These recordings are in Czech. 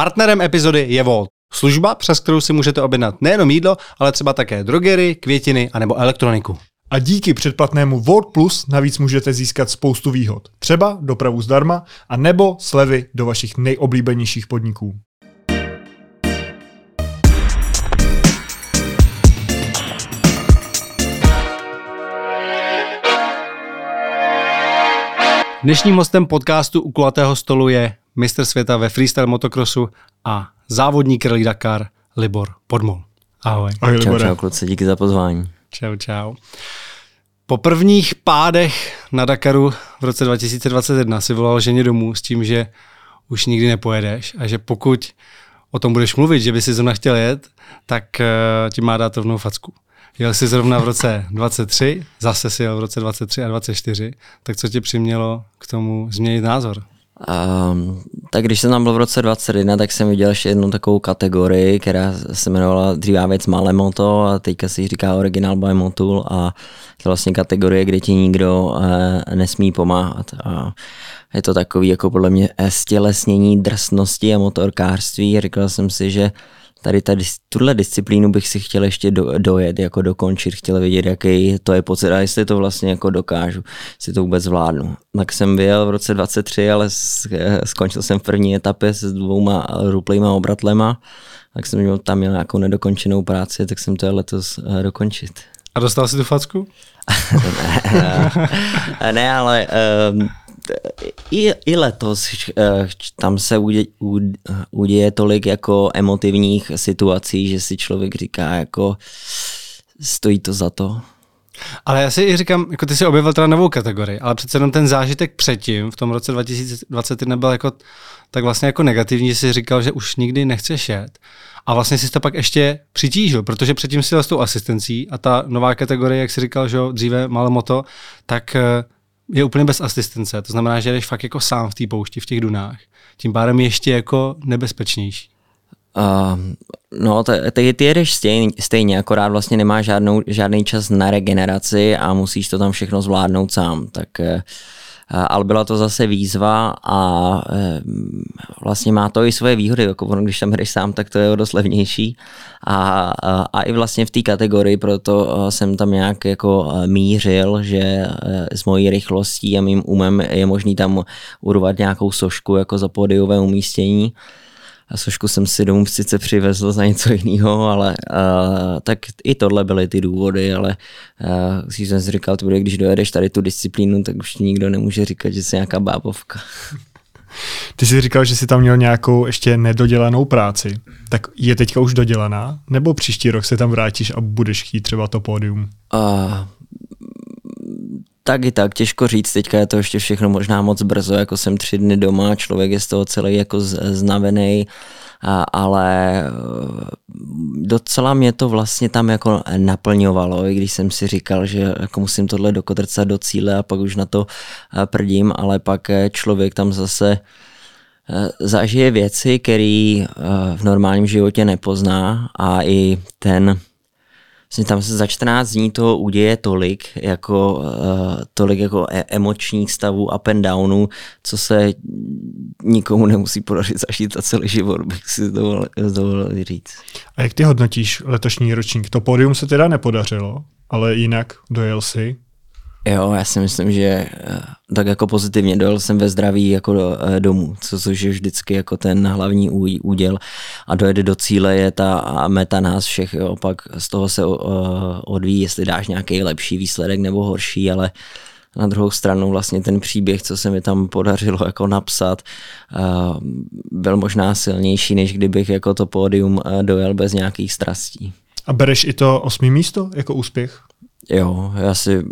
Partnerem epizody je Volt. Služba, přes kterou si můžete objednat nejenom jídlo, ale třeba také drogery, květiny anebo elektroniku. A díky předplatnému Volt Plus navíc můžete získat spoustu výhod. Třeba dopravu zdarma a nebo slevy do vašich nejoblíbenějších podniků. Dnešním hostem podcastu u kulatého stolu je mistr světa ve freestyle motocrossu a závodník Rally Dakar Libor Podmol. Ahoj. Ahoj, Čau, Libore. čau kluci, díky za pozvání. Čau, čau. Po prvních pádech na Dakaru v roce 2021 si volal ženě domů s tím, že už nikdy nepojedeš a že pokud o tom budeš mluvit, že by si zrovna chtěl jet, tak uh, ti má dát rovnou facku. Jel jsi zrovna v roce 23, zase si jel v roce 23 a 24, tak co tě přimělo k tomu změnit názor? Um, tak když jsem tam byl v roce 21, tak jsem viděl ještě jednu takovou kategorii, která se jmenovala dříve věc Malé Moto a teďka si říká Original by Motul a je vlastně kategorie, kde ti nikdo uh, nesmí pomáhat. A je to takový jako podle mě stělesnění drsnosti a motorkářství. Říkal jsem si, že tady tady tuhle disciplínu bych si chtěl ještě do, dojet, jako dokončit, chtěl vidět, jaký to je pocit a jestli to vlastně jako dokážu, jestli to vůbec zvládnu. Tak jsem vyjel v roce 23, ale skončil jsem v první etapě s dvouma ruplýma obratlema, tak jsem měl, tam měl nějakou nedokončenou práci, tak jsem to jel letos eh, dokončit. A dostal jsi tu facku? ne, ne, ale um, i, i letos uh, tam se uděje, uděje tolik jako emotivních situací, že si člověk říká jako stojí to za to. Ale já si i říkám, jako ty si objevil teda novou kategorii, ale přece jenom ten zážitek předtím, v tom roce 2020 nebyl jako tak vlastně jako negativní, že jsi říkal, že už nikdy nechceš jet. A vlastně si to pak ještě přitížil, protože předtím si jel s tou asistencí a ta nová kategorie, jak jsi říkal, že dříve malé moto, tak eh, je úplně bez asistence. To znamená, že jdeš fakt jako sám v té poušti, v těch dunách. Tím pádem ještě jako nebezpečnější. Uh, no, ty, ty jedeš stejně, stejně, akorát vlastně nemáš žádnou, žádný čas na regeneraci a musíš to tam všechno zvládnout sám. Tak uh, ale byla to zase výzva a eh, vlastně má to i svoje výhody, jako když tam jdeš sám, tak to je dost levnější. A, a, a i vlastně v té kategorii, proto eh, jsem tam nějak jako eh, mířil, že s mojí rychlostí a mým umem je možný tam urvat nějakou sošku jako za pódiové umístění a sošku jsem si domů sice přivezl za něco jiného, ale uh, tak i tohle byly ty důvody, ale uh, když jsem si říkal, ty když dojedeš tady tu disciplínu, tak už ti nikdo nemůže říkat, že jsi nějaká bábovka. Ty jsi říkal, že jsi tam měl nějakou ještě nedodělanou práci. Tak je teďka už dodělaná? Nebo příští rok se tam vrátíš a budeš chtít třeba to pódium? Uh, tak i tak, těžko říct, teďka je to ještě všechno možná moc brzo, jako jsem tři dny doma, člověk je z toho celý jako znavený, ale eh, docela mě to vlastně tam jako naplňovalo, i když jsem si říkal, že jako musím tohle dokotrcat do cíle a pak už na to eh, prdím, ale pak eh, člověk tam zase zažije věci, které v normálním životě nepozná a i ten vlastně tam se za 14 dní toho uděje tolik, jako, uh, tolik jako e- emočních stavů, up and downů, co se nikomu nemusí podařit zažít za celý život, bych si dovolil, dovolil říct. A jak ty hodnotíš letošní ročník? To pódium se teda nepodařilo, ale jinak dojel si. Jo, já si myslím, že eh, tak jako pozitivně dojel jsem ve zdraví jako do, eh, domů, co, což je vždycky jako ten hlavní úděl a dojede do cíle je ta meta nás všech, jo, pak z toho se uh, odvíjí, jestli dáš nějaký lepší výsledek nebo horší, ale na druhou stranu vlastně ten příběh, co se mi tam podařilo jako napsat, byl možná silnější, než kdybych jako to pódium dojel bez nějakých strastí. A bereš i to osmý místo jako úspěch? Jo, já si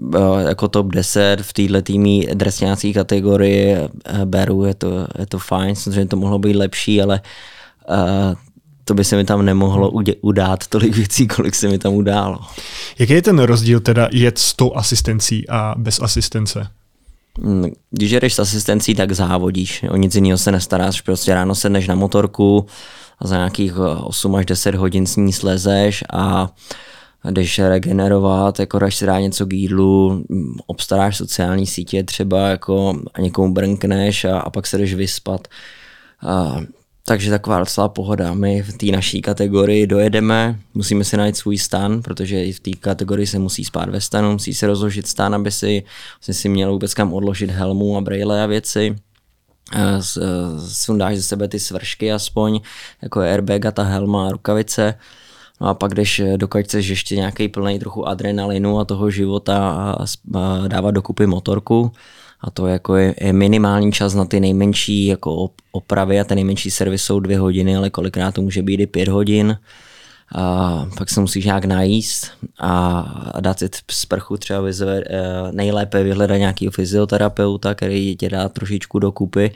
jako top 10 v této týmí dresňácí kategorii eh, beru, je to, je to fajn, samozřejmě to mohlo být lepší, ale uh, to by se mi tam nemohlo udě, udát tolik věcí, kolik se mi tam událo. Jaký je ten rozdíl teda jet s tou asistencí a bez asistence? Hmm, když jdeš s asistencí, tak závodíš. O nic jiného se nestaráš. Prostě ráno sedneš na motorku a za nějakých 8 až 10 hodin s ní slezeš a uh, jdeš regenerovat, jako dáš si dát něco k jídlu, obstaráš sociální sítě třeba jako a někomu brnkneš a, a pak se jdeš vyspat. A, takže taková docela pohoda. My v té naší kategorii dojedeme, musíme si najít svůj stan, protože i v té kategorii se musí spát ve stanu, musí se rozložit stan, aby si, vlastně si měl vůbec kam odložit helmu a brejle a věci. Eh, sundáš ze sebe ty svršky aspoň, jako airbag a ta helma a rukavice. No a pak jdeš, dokud chceš ještě nějaký plný trochu adrenalinu a toho života a, a dávat dokupy motorku, a to jako je, je minimální čas na ty nejmenší jako opravy a ten nejmenší servis jsou dvě hodiny, ale kolikrát to může být i pět hodin. A pak se musíš nějak najíst a dát si sprchu třeba vyzve, eh, nejlépe vyhledat nějakého fyzioterapeuta, který tě dá trošičku dokupy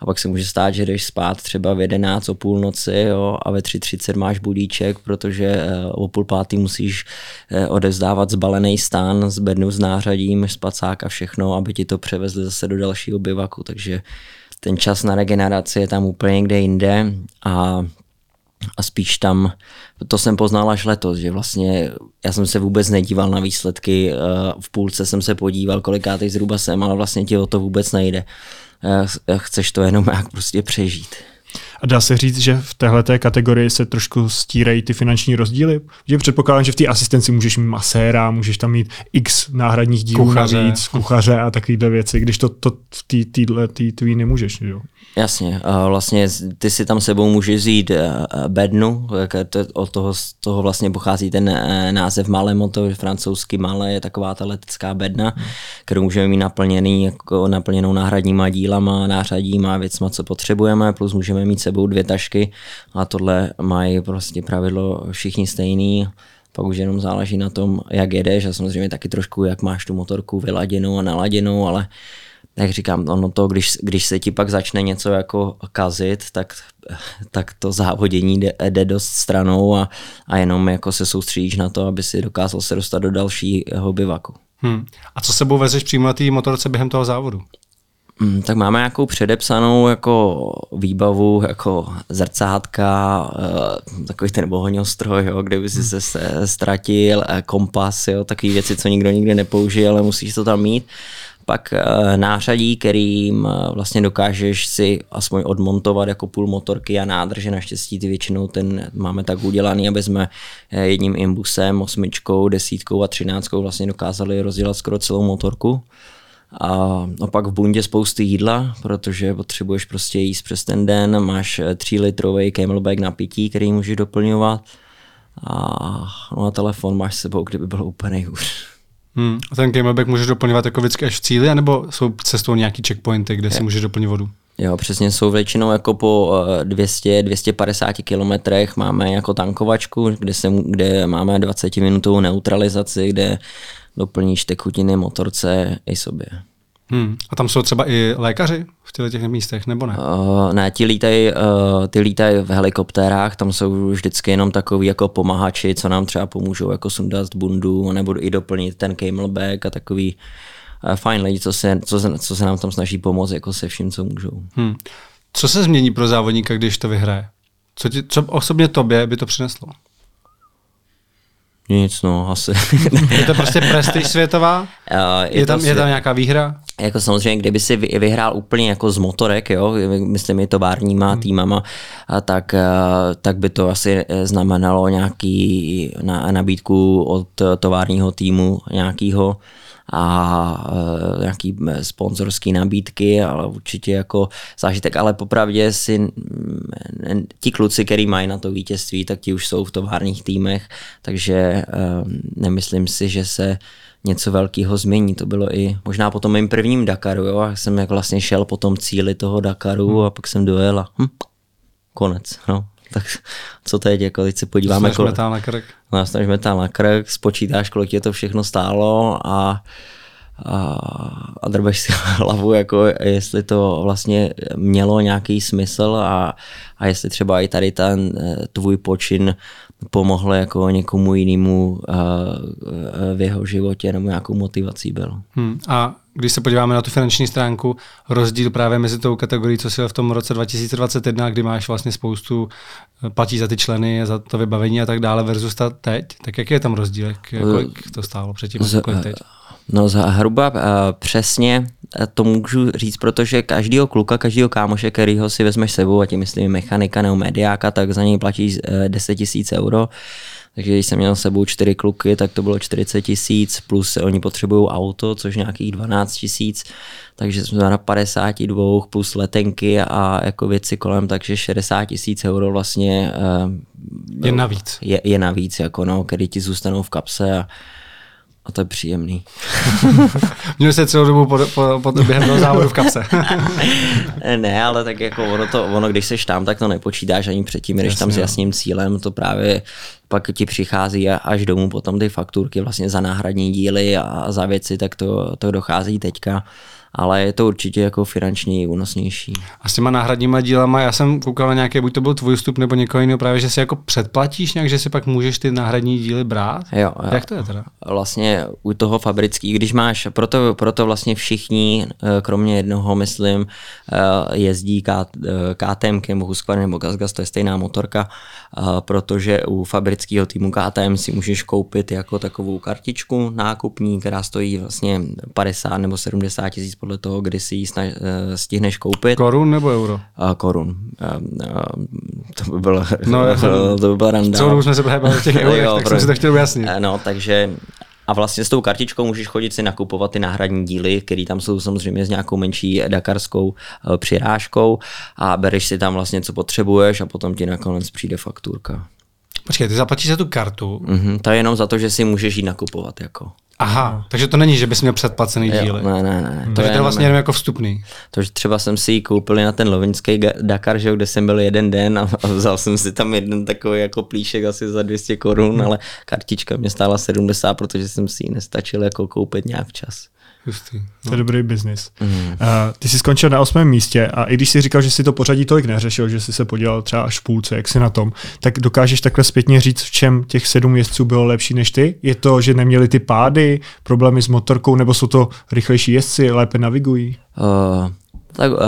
a pak se může stát, že jdeš spát třeba v 11 o půlnoci jo, a ve 3.30 máš budíček, protože eh, o půl pátý musíš eh, odezdávat zbalený stán z bednu s nářadím, spacák a všechno, aby ti to převezli zase do dalšího bivaku, takže ten čas na regeneraci je tam úplně někde jinde a a spíš tam, to jsem poznal až letos, že vlastně já jsem se vůbec nedíval na výsledky, eh, v půlce jsem se podíval, kolikátej zhruba jsem, ale vlastně ti o to vůbec nejde. Eh, chceš to jenom jak prostě přežít. A dá se říct, že v téhle kategorii se trošku stírají ty finanční rozdíly? Že předpokládám, že v té asistenci můžeš mít maséra, můžeš tam mít x náhradních dílů kuchaře. navíc, kuchaře a takovéhle věci, když to, to v téhle tvý nemůžeš. Jo? Jasně, vlastně ty si tam sebou můžeš vzít eh, bednu, od toho, z toho vlastně pochází ten eh, název Malé moto, francouzsky Malé je taková ta letecká bedna, hmm. kterou můžeme mít naplněný, jako naplněnou náhradníma dílama, nářadíma, věcma, co potřebujeme, plus můžeme mít sebou dvě tašky a tohle mají prostě pravidlo všichni stejný, pak už jenom záleží na tom, jak jedeš a samozřejmě taky trošku, jak máš tu motorku vyladěnou a naladěnou, ale jak říkám, ono to, když, když se ti pak začne něco jako kazit, tak, tak to závodění jde, jde dost stranou a, a jenom jako se soustředíš na to, aby si dokázal se dostat do dalšího bivaku. Hmm. A co sebou vezeš přímo na té motorce během toho závodu? Hmm, tak máme nějakou předepsanou jako výbavu, jako zrcátka, eh, takový ten bohoňostroj, jo, kde by si se ztratil, eh, kompas, jo, takové věci, co nikdo nikdy nepoužije, ale musíš to tam mít pak eh, nářadí, kterým eh, vlastně dokážeš si aspoň odmontovat jako půl motorky a nádrže. Naštěstí ty většinou ten máme tak udělaný, aby jsme eh, jedním imbusem, osmičkou, desítkou a třináctkou vlastně dokázali rozdělat skoro celou motorku. A, a pak v bundě spousty jídla, protože potřebuješ prostě jíst přes ten den, máš 3 litrový camelback na pití, který můžeš doplňovat a, no a telefon máš s sebou, kdyby bylo úplně nejhůř. Hmm. A ten camelback můžeš doplňovat jako vždycky až v cíli, anebo jsou cestou nějaký checkpointy, kde je. si můžeš doplnit vodu? Jo, přesně jsou většinou jako po 200-250 eh, kilometrech máme jako tankovačku, kde, se, kde máme 20 minutovou neutralizaci, kde doplníš tekutiny motorce i sobě. Hmm. A tam jsou třeba i lékaři v těchto těch místech, nebo ne? Uh, ne, ti lítají, uh, ty lítají v helikoptérách, tam jsou vždycky jenom takový jako pomahači, co nám třeba pomůžou jako sundat bundu, nebo i doplnit ten camelback a takový uh, fajn lidi, co se, co, se, co se nám tam snaží pomoct jako se vším, co můžou. Hmm. Co se změní pro závodníka, když to vyhraje? Co, ti, co osobně tobě by to přineslo? Nic, no, asi. je to prostě prestiž světová? Uh, je, je, tam, svět... je tam nějaká výhra? Jako samozřejmě, kdyby si vyhrál úplně jako z motorek, jo, myslím i továrníma hmm. týmama, a tak, tak by to asi znamenalo nějaký na, nabídku od továrního týmu nějakého a nějaký sponzorský nabídky, ale určitě jako zážitek, ale popravdě si ti kluci, který mají na to vítězství, tak ti už jsou v továrních týmech, takže e, nemyslím si, že se něco velkého změní. To bylo i možná po tom mým prvním Dakaru, jo, já jsem jak vlastně šel po tom cíli toho Dakaru hmm. a pak jsem dojel a hm, konec, no. Tak co teď, jako teď se podíváme. Snaž metál na krk. No, snaž metál na krk, spočítáš, kolik tě to všechno stálo a a, a drbeš si hlavu, jako jestli to vlastně mělo nějaký smysl a, a jestli třeba i tady ten eh, tvůj počin pomohl jako někomu jinému uh, v jeho životě nebo nějakou motivací byl. Hmm. A když se podíváme na tu finanční stránku, rozdíl právě mezi tou kategorií, co si v tom roce 2021, kdy máš vlastně spoustu, eh, platí za ty členy, za to vybavení a tak dále, versus ta teď, tak jaký je tam rozdíl? Jak, kolik to stálo předtím, kolik teď? No zhruba uh, přesně to můžu říct, protože každýho kluka, každýho kámoše, kterýho si vezmeš sebou, a tím myslím mechanika nebo mediáka, tak za něj platíš 10 tisíc euro. Takže když jsem měl s sebou čtyři kluky, tak to bylo 40 tisíc, plus oni potřebují auto, což nějakých 12 tisíc, takže jsme na 52 plus letenky a jako věci kolem, takže 60 tisíc euro vlastně je navíc. Je, je navíc, jako no, který ti zůstanou v kapse a a to je příjemný. Měl se celou dobu pod, pod, pod, během toho závodu v kapse. ne, ale tak jako ono, to, ono, když seš tam, tak to nepočítáš ani předtím, když tam s no. jasným cílem, to právě pak ti přichází až domů potom ty fakturky vlastně za náhradní díly a za věci, tak to, to dochází teďka ale je to určitě jako finančně únosnější. A s těma náhradníma dílama, já jsem koukal na nějaké, buď to byl tvůj vstup nebo někoho jiného, právě, že si jako předplatíš nějak, že si pak můžeš ty náhradní díly brát? Jo, jo. Jak to je teda? Vlastně u toho fabrický, když máš, proto, proto vlastně všichni, eh, kromě jednoho, myslím, eh, jezdí KTM, Husqvarna nebo GazGaz, to je stejná motorka, eh, protože u fabrického týmu KTM si můžeš koupit jako takovou kartičku nákupní, která stojí vlastně 50 nebo 70 tisíc podle toho, kdy si ji snaž, eh, stihneš koupit. Korun nebo euro? A korun. A, a, to by bylo, no, to, to by byla randa. Co jsme se bavili těch eurech, tak jsem si to chtěl ujasnit. Eh, no, takže a vlastně s tou kartičkou můžeš chodit si nakupovat ty náhradní díly, které tam jsou samozřejmě s nějakou menší dakarskou eh, přirážkou a bereš si tam vlastně, co potřebuješ a potom ti nakonec přijde fakturka. Počkej, ty zaplatíš za tu kartu? Mm-hmm, to je jenom za to, že si můžeš jít nakupovat. Jako. Aha, no. takže to není, že bys měl předplacený jo, díly. Ne, ne, ne. To, to je, vlastně jenom jako vstupný. To, že třeba jsem si ji koupil na ten lovinský Dakar, že, kde jsem byl jeden den a, a vzal jsem si tam jeden takový jako plíšek asi za 200 korun, hmm. ale kartička mě stála 70, protože jsem si ji nestačil jako koupit nějak včas. Justý. No. To je dobrý biznis. Mm. Uh, ty jsi skončil na osmém místě a i když jsi říkal, že si to pořadí tolik neřešil, že jsi se podělal třeba až v půlce, jak jsi na tom, tak dokážeš takhle zpětně říct, v čem těch sedm jezdců bylo lepší než ty? Je to, že neměli ty pády, problémy s motorkou, nebo jsou to rychlejší jezdci, lépe navigují? Uh, tak uh,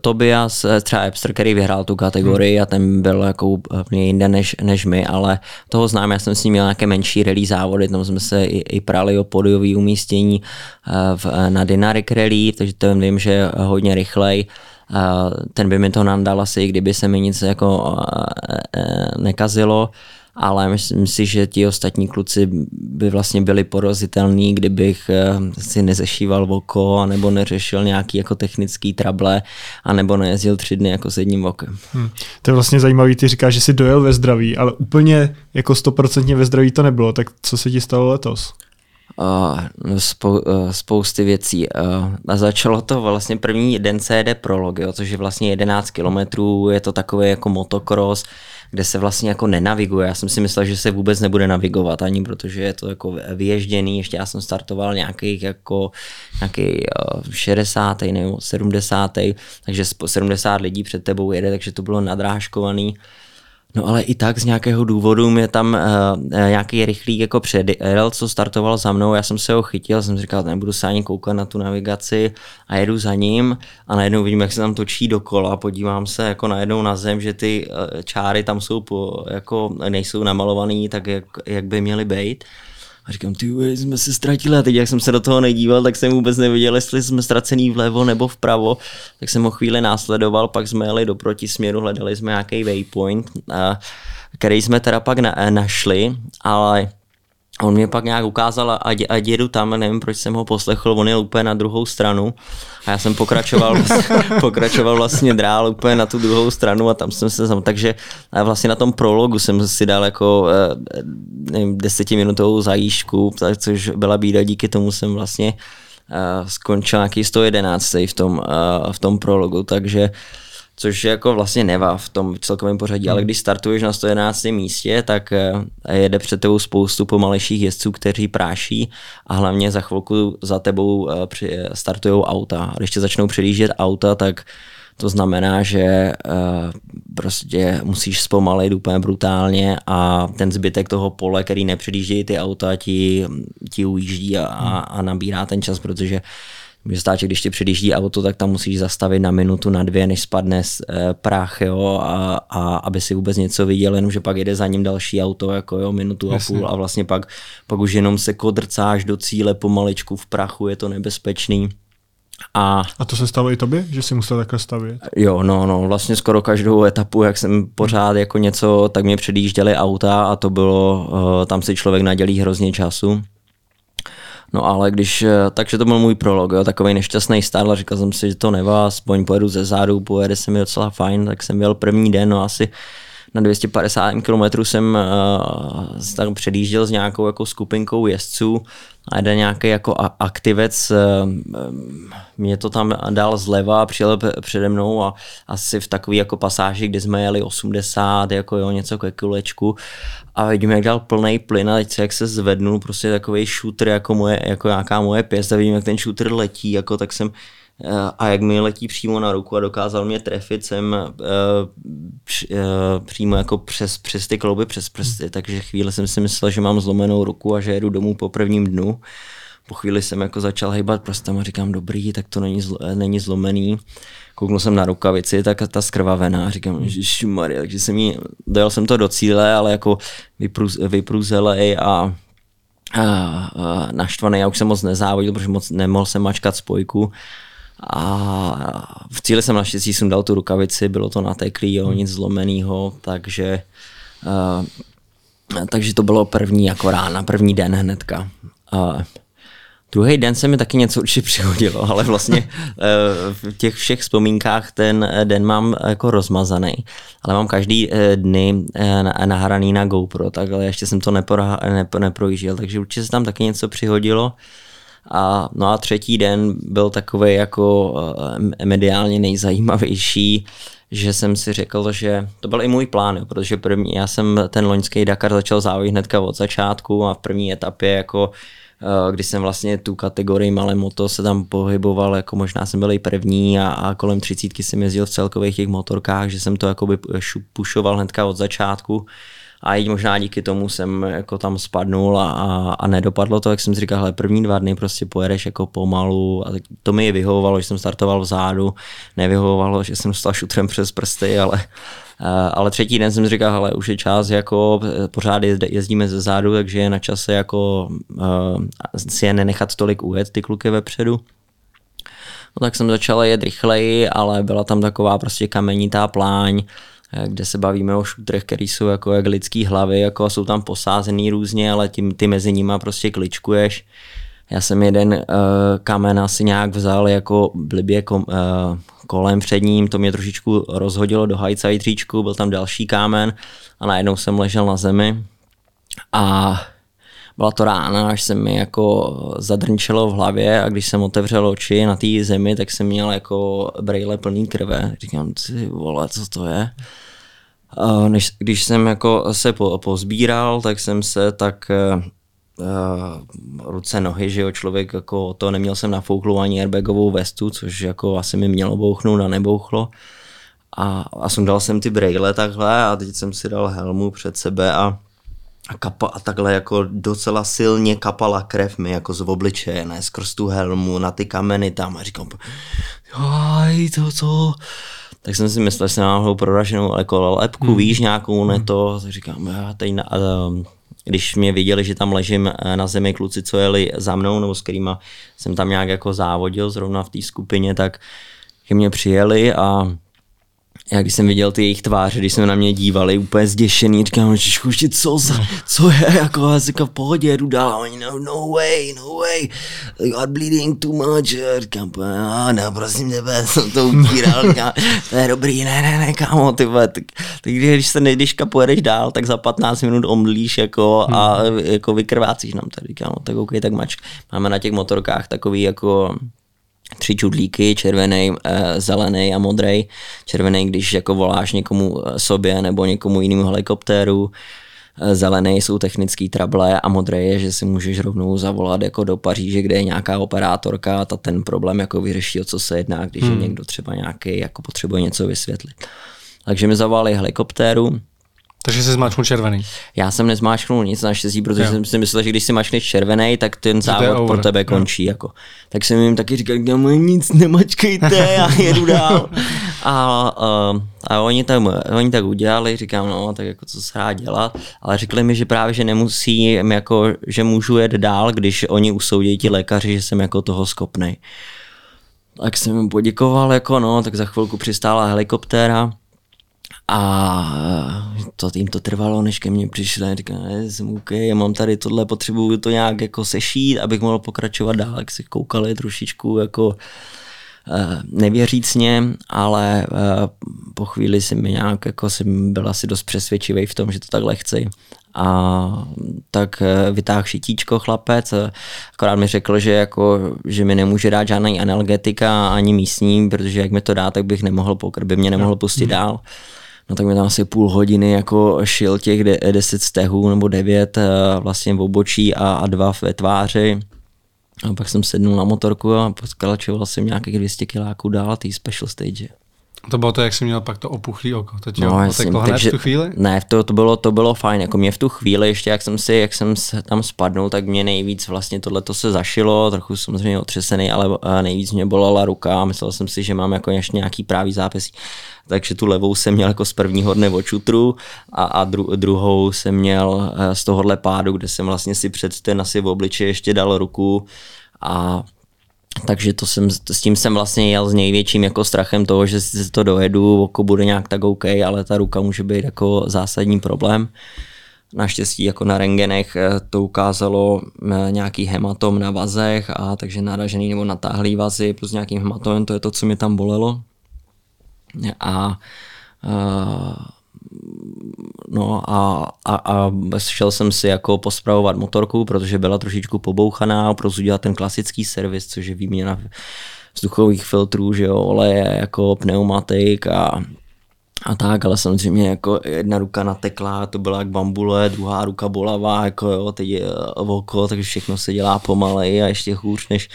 Tobias, eh, třeba Epster, který vyhrál tu kategorii hmm. a ten byl jako úplně jinde než, než my, ale toho znám, já jsem s ním měl nějaké menší rally závody, tam jsme se i, i prali o podiový umístění uh, v, na Dynaric Rally, takže to vím, že je hodně rychlej. Uh, ten by mi to nandal asi, kdyby se mi nic jako uh, uh, nekazilo ale myslím si, že ti ostatní kluci by vlastně byli porozitelní, kdybych eh, si nezešíval oko, nebo neřešil nějaký jako technický trable, anebo nejezdil tři dny jako s jedním okem. Hmm. To je vlastně zajímavý, ty říkáš, že jsi dojel ve zdraví, ale úplně jako stoprocentně ve zdraví to nebylo, tak co se ti stalo letos? Uh, spou, uh, spousty věcí. Uh, a začalo to vlastně první den CD Prolog, jo, což je vlastně 11 kilometrů, je to takový jako motocross, kde se vlastně jako nenaviguje. Já jsem si myslel, že se vůbec nebude navigovat ani, protože je to jako vyježděný. Ještě já jsem startoval nějakých jako nějaký 60. nebo 70. takže 70 lidí před tebou jede, takže to bylo nadrážkovaný. No ale i tak z nějakého důvodu mě tam uh, nějaký rychlík jako předjel, co startoval za mnou, já jsem se ho chytil, jsem říkal, nebudu se ani koukat na tu navigaci a jedu za ním. A najednou vidím, jak se tam točí dokola, podívám se jako najednou na zem, že ty uh, čáry tam jsou po, jako nejsou namalovaný tak, jak, jak by měly být. A říkám, ty jsme se ztratili. A teď jak jsem se do toho nedíval, tak jsem vůbec neviděl, jestli jsme ztracený vlevo nebo vpravo, tak jsem ho chvíli následoval, pak jsme jeli do protisměru, hledali jsme nějaký waypoint, který jsme teda pak na, našli, ale on mě pak nějak ukázal, ať, ať jedu tam, nevím, proč jsem ho poslechl, on je úplně na druhou stranu. A já jsem pokračoval, pokračoval vlastně drál úplně na tu druhou stranu a tam jsem se tam, takže vlastně na tom prologu jsem si dal jako eh, nevím, desetiminutovou zajížku, což byla bída, díky tomu jsem vlastně uh, skončil nějaký 111 v tom, v tom prologu, takže což je jako vlastně neva v tom celkovém pořadí, hmm. ale když startuješ na 111. místě, tak eh, jede před tebou spoustu pomalejších jezdců, kteří práší a hlavně za chvilku za tebou eh, startují auta. A když tě začnou předjíždět auta, tak to znamená, že uh, prostě musíš zpomalit úplně brutálně a ten zbytek toho pole, který nepředjíždějí ty auta, ti, ti ujíždí a, a, a nabírá ten čas, protože Může stát, že když ti předjíždí auto, tak tam musíš zastavit na minutu, na dvě, než spadne e, prach, jo, a, a, aby si vůbec něco viděl, jenomže pak jede za ním další auto, jako jo, minutu Jasně. a půl a vlastně pak, pak už jenom se kodrcáš do cíle pomaličku v prachu, je to nebezpečný. A, a to se stalo i tobě, že jsi musel takhle stavět? Jo, no, no, vlastně skoro každou etapu, jak jsem pořád jako něco, tak mě předjížděli auta a to bylo, uh, tam si člověk nadělí hrozně času. No ale když, eh, takže to byl můj prolog, jo, takový nešťastný start, říkal jsem si, že to nevá, aspoň pojedu ze zádu, pojede se mi docela fajn, tak jsem měl první den, no asi na 250 km jsem uh, tak předjížděl s nějakou jako skupinkou jezdců a jeden nějaký jako aktivec uh, mě to tam dal zleva, přijel přede mnou a asi v takový jako pasáži, kdy jsme jeli 80, jako jo, něco ke kulečku. A vidím, jak dal plný plyn a teď jak se zvednul, prostě takový shooter jako, moje, jako nějaká moje pěst a vidím, jak ten shooter letí, jako tak jsem a jak mi letí přímo na ruku a dokázal mě trefit jsem uh, uh, přímo jako přes, přes ty klouby, přes prsty, hmm. takže chvíli jsem si myslel, že mám zlomenou ruku a že jedu domů po prvním dnu. Po chvíli jsem jako začal hejbat prstem a říkám, dobrý, tak to není, zlo, není zlomený. Kouknul jsem na rukavici, tak ta skrvavená, říkám, hmm. Maria, takže jsem jí, dojel jsem to do cíle, ale jako vypruz, vypruzelej a, a, a naštvaný, já už jsem moc nezávodil, protože moc nemohl jsem mačkat spojku a v cíli jsem naštěstí sundal tu rukavici, bylo to nateklý, jo, nic zlomeného, takže, uh, takže to bylo první jako rána, první den hnedka. Uh, Druhý den se mi taky něco určitě přihodilo, ale vlastně v těch všech vzpomínkách ten den mám jako rozmazaný, ale mám každý dny nahraný na GoPro, tak ale ještě jsem to neprojížděl, takže určitě se tam taky něco přihodilo. A, no a třetí den byl takový jako eh, mediálně nejzajímavější, že jsem si řekl, že to byl i můj plán, jo, protože první, já jsem ten loňský Dakar začal závodit hnedka od začátku a v první etapě jako eh, když jsem vlastně tu kategorii malé moto se tam pohyboval, jako možná jsem byl i první a, a kolem třicítky jsem jezdil v celkových těch motorkách, že jsem to jakoby pušoval hnedka od začátku a i možná díky tomu jsem jako tam spadnul a, a, a nedopadlo to, jak jsem si říkal, hele, první dva dny prostě pojedeš jako pomalu a to mi vyhovovalo, že jsem startoval vzadu, nevyhovovalo, že jsem stal šutrem přes prsty, ale ale třetí den jsem si říkal, hele, už je čas, jako pořád jezdíme ze zádu, takže je na čase jako uh, si je nenechat tolik ujet ty kluky vepředu. No tak jsem začal jet rychleji, ale byla tam taková prostě kamenitá pláň, kde se bavíme o šutrech, které jsou jako jak lidský hlavy, jako jsou tam posázený různě, ale tím, ty mezi nimi prostě kličkuješ. Já jsem jeden uh, kamen asi nějak vzal jako blbě kom, uh, kolem před ním, to mě trošičku rozhodilo do hajca jitříčku, byl tam další kámen a najednou jsem ležel na zemi a byla to rána, až se mi jako zadrnčelo v hlavě a když jsem otevřel oči na té zemi, tak jsem měl jako brejle plný krve. Říkám, ty vole, co to je? A než, když jsem jako se po, pozbíral, tak jsem se tak uh, ruce, nohy, že jo, člověk jako to neměl jsem nafouklu ani airbagovou vestu, což jako asi mi mělo bouchnout a nebouchlo. A, a sundal jsem ty brejle takhle a teď jsem si dal helmu před sebe a a, kapa, a takhle jako docela silně kapala krev mi jako z obličeje, ne, skrz tu helmu, na ty kameny tam a říkám, aj to co, tak jsem si myslel, že jsem náhodou proraženou jako lepku, hmm. víš, nějakou hmm. neto, tak říkám, já teď na, um, když mě viděli, že tam ležím eh, na zemi kluci, co jeli za mnou, nebo s kterýma jsem tam nějak jako závodil zrovna v té skupině, tak že mě přijeli a já když jsem viděl ty jejich tváře, když jsme na mě dívali úplně zděšený, říkám, že co, za, co je, jako já říkám, v pohodě, jdu dál, oni, no, no way, no way, you are bleeding too much, říkám, a ne, prosím tebe, jsem to utíral, říkám, to je dobrý, ne, ne, ne, kámo, ty tak, tak když se když pojedeš dál, tak za 15 minut omdlíš, jako, a hmm. jako vykrvácíš nám tady, říkám, no, tak OK, tak mač, máme na těch motorkách takový, jako, tři čudlíky, červený, eh, zelený a modrý. Červený, když jako voláš někomu eh, sobě nebo někomu jinému helikoptéru, eh, zelený jsou technický trable a modrý je, že si můžeš rovnou zavolat jako do Paříže, kde je nějaká operátorka a ta ten problém jako vyřeší, o co se jedná, když hmm. je někdo třeba nějaký, jako potřebuje něco vysvětlit. Takže mi zavolali helikoptéru, Takže jsi zmáčknul červený. Já jsem nezmáčknul nic naštěstí, protože jo. jsem si myslel, že když si mačkneš červený, tak ten závod pro tebe končí. Jo. Jako. Tak jsem jim taky říkal, no nic, nemačkejte, já jedu dál. A, a, a oni, tak, oni tak udělali, říkám, no, tak jako co se dá dělat, ale řekli mi, že právě, že nemusí, jako, že můžu jet dál, když oni usoudí ti lékaři, že jsem jako toho skopnej. Tak jsem jim poděkoval, jako no, tak za chvilku přistála helikoptéra, a to jim to trvalo, než ke mně přišli. Říkám, jsem OK, já mám tady tohle, potřebuju to nějak jako sešít, abych mohl pokračovat dál, jak si koukali trošičku jako eh, nevěřícně, ale eh, po chvíli mi nějak, jako jsem byl asi dost přesvědčivý v tom, že to takhle chci. A tak eh, vytáhl šitíčko chlapec, akorát mi řekl, že, jako, že mi nemůže dát žádný analgetika ani místní, protože jak mi to dá, tak bych nemohl pokr, by mě nemohl pustit hmm. dál no tak mi tam asi půl hodiny jako šil těch de, deset stehů nebo devět eh, vlastně v obočí a, a dva ve tváři. A pak jsem sednul na motorku a poskračoval jsem nějakých 200 kiláků dál tý special stage. To bylo to, jak jsi měl pak to opuchlý oko. To tě no, jasný, takže, v tu chvíli? Ne, to, to, bylo, to bylo fajn. Jako mě v tu chvíli, ještě jak jsem si, jak jsem tam spadnul, tak mě nejvíc vlastně tohle to se zašilo, trochu samozřejmě otřesený, ale eh, nejvíc mě bolela ruka. Myslel jsem si, že mám jako ještě nějaký právý zápis. Takže tu levou jsem měl jako z prvního dne očutru a, a dru, druhou jsem měl eh, z tohohle pádu, kde jsem vlastně si před ten asi v obliči ještě dal ruku a takže to jsem, s tím jsem vlastně jel s největším jako strachem toho, že si to dojedu, oko bude nějak tak OK, ale ta ruka může být jako zásadní problém. Naštěstí jako na rengenech eh, to ukázalo eh, nějaký hematom na vazech a takže naražený nebo natáhlý vazy plus nějakým hematomem, to je to, co mě tam bolelo. A uh, No a, a, a šel jsem si jako pospravovat motorku, protože byla trošičku pobouchaná, prostě udělat ten klasický servis, což je výměna vzduchových filtrů, že jo, oleje, jako pneumatik a, a tak, ale samozřejmě jako jedna ruka natekla, to byla jak bambule, druhá ruka bolavá, jako jo, teď je oko, takže všechno se dělá pomalej a ještě hůř než,